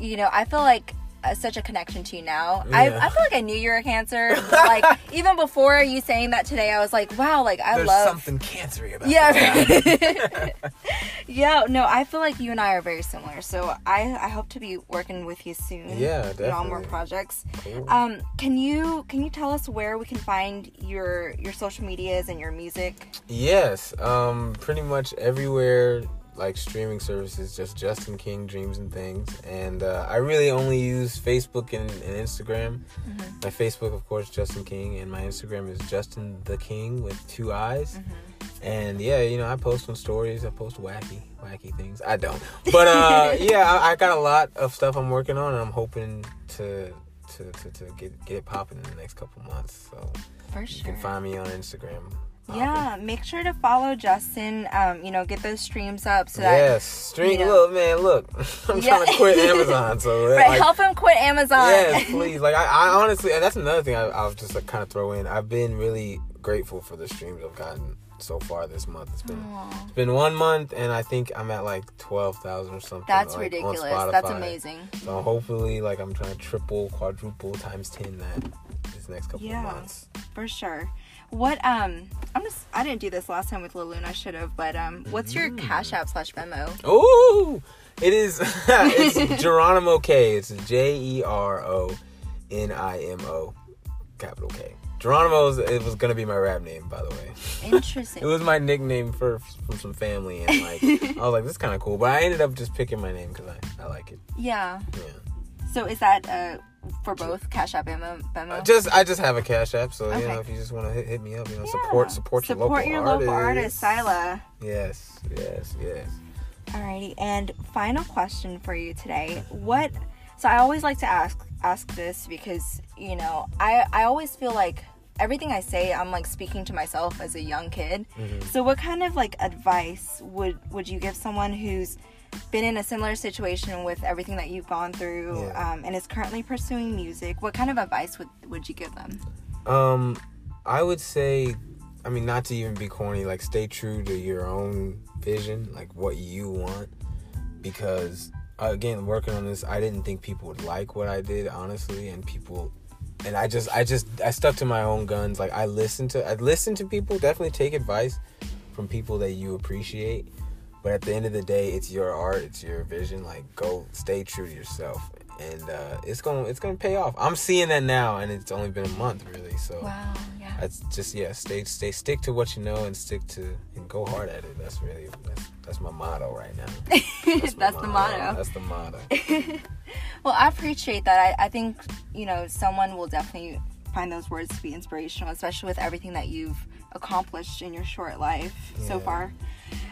you know, I feel like uh, such a connection to you now. I, Yeah. I feel like I knew you were a Cancer. like, even before you saying that today, I was like, wow, like, I There's love. something cancery about Yeah. yeah. No, I feel like you and I are very similar. So I, I hope to be working with you soon. Yeah, on all more projects. Cool. Um, can you can you tell us where we can find your your social medias and your music? Yes, um, pretty much everywhere, like streaming services, just Justin King Dreams and Things. And uh, I really only use Facebook and, and Instagram. My Facebook, of course, Justin King, and my Instagram is Justin the King with two eyes. And yeah, you know, I post on stories. I post wacky, wacky things. I don't, but uh, yeah, I, I got a lot of stuff I'm working on, and I'm hoping to to to, to get get it popping in the next couple months. So For you can find me on Instagram. Yeah, make sure to follow Justin. Um, you know, get those streams up so that Yes, stream. you know- Look, man, look. I'm Yeah. trying to quit Amazon, so right, like, help him quit Amazon. yes, please. Like, I, I honestly, and that's another thing I, I'll just like kind of throw in. I've been really grateful for the streams I've gotten so far this month. It's been Aw, it's been one month, and I think I'm at like twelve thousand or something. that's like, ridiculous. That's amazing. So hopefully, like, I'm trying to triple, quadruple, times ten that this next couple Yeah. of months. For sure. What um I'm just I didn't do this last time with Laloon, I should have, but um what's your Cash App slash Venmo? Oh it is. it's Jeronimo K. It's J E R O N I M O, capital K. Jeronimo's it was gonna be my rap name, by the way. Interesting. It was my nickname for from some family, and like I was like, this is kind of cool. But I ended up just picking my name because I, I like it. yeah. Yeah. So is that uh for both Cash App and Venmo? Venmo? Just I just have a cash app, so you know if you just want to hit, hit me up, you know, Yeah. support support your local your local artist, Sila. Yes, yes, yes. Alrighty, and final question for you today. What so I always like to ask ask this because, you know, I I always feel like everything I say I'm like speaking to myself as a young kid. Mm-hmm. So what kind of like advice would would you give someone who's been in a similar situation with everything that you've gone through Yeah. um, and is currently pursuing music? What kind of advice would would you give them? Um, I would say, I mean, not to even be corny, like stay true to your own vision, like what you want, because again, working on this, I didn't think people would like what I did, honestly, and people, and I just, I just, I stuck to my own guns. Like I listened to, I listened to people, definitely take advice from people that you appreciate. But at the end of the day, it's your art, it's your vision. Like, go, stay true to yourself, and uh, it's gonna, it's gonna pay off. I'm seeing that now, and it's only been a month, really. So, Wow, yeah. that's just yeah, stay, stay, stick to what you know, and stick to, and go hard at it. That's really, that's, that's my motto right now. That's, my the motto. That's the motto. Well, I appreciate that. I, I think, you know, someone will definitely find those words to be inspirational, especially with everything that you've accomplished in your short life so far.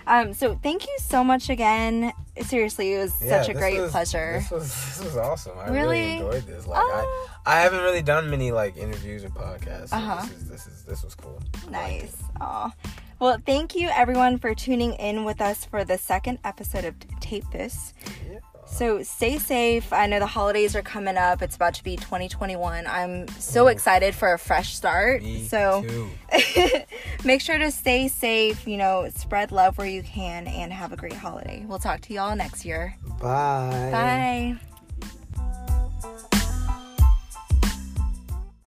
Um, so thank you so much again. Seriously, it was Yeah, such a great was- pleasure. This was this was awesome. I really, Really? enjoyed this. Like Oh. I, I haven't really done many like interviews or podcasts. So Uh-huh. This is this is this was cool. Nice. Aw. Well, thank you everyone for tuning in with us for the second episode of Tape This. Yeah. So stay safe. I know the holidays are coming up. It's about to be 2021. I'm so excited for a fresh start. Me so make sure to stay safe, you know, spread love where you can, and have a great holiday. We'll talk to y'all next year. Bye. Bye.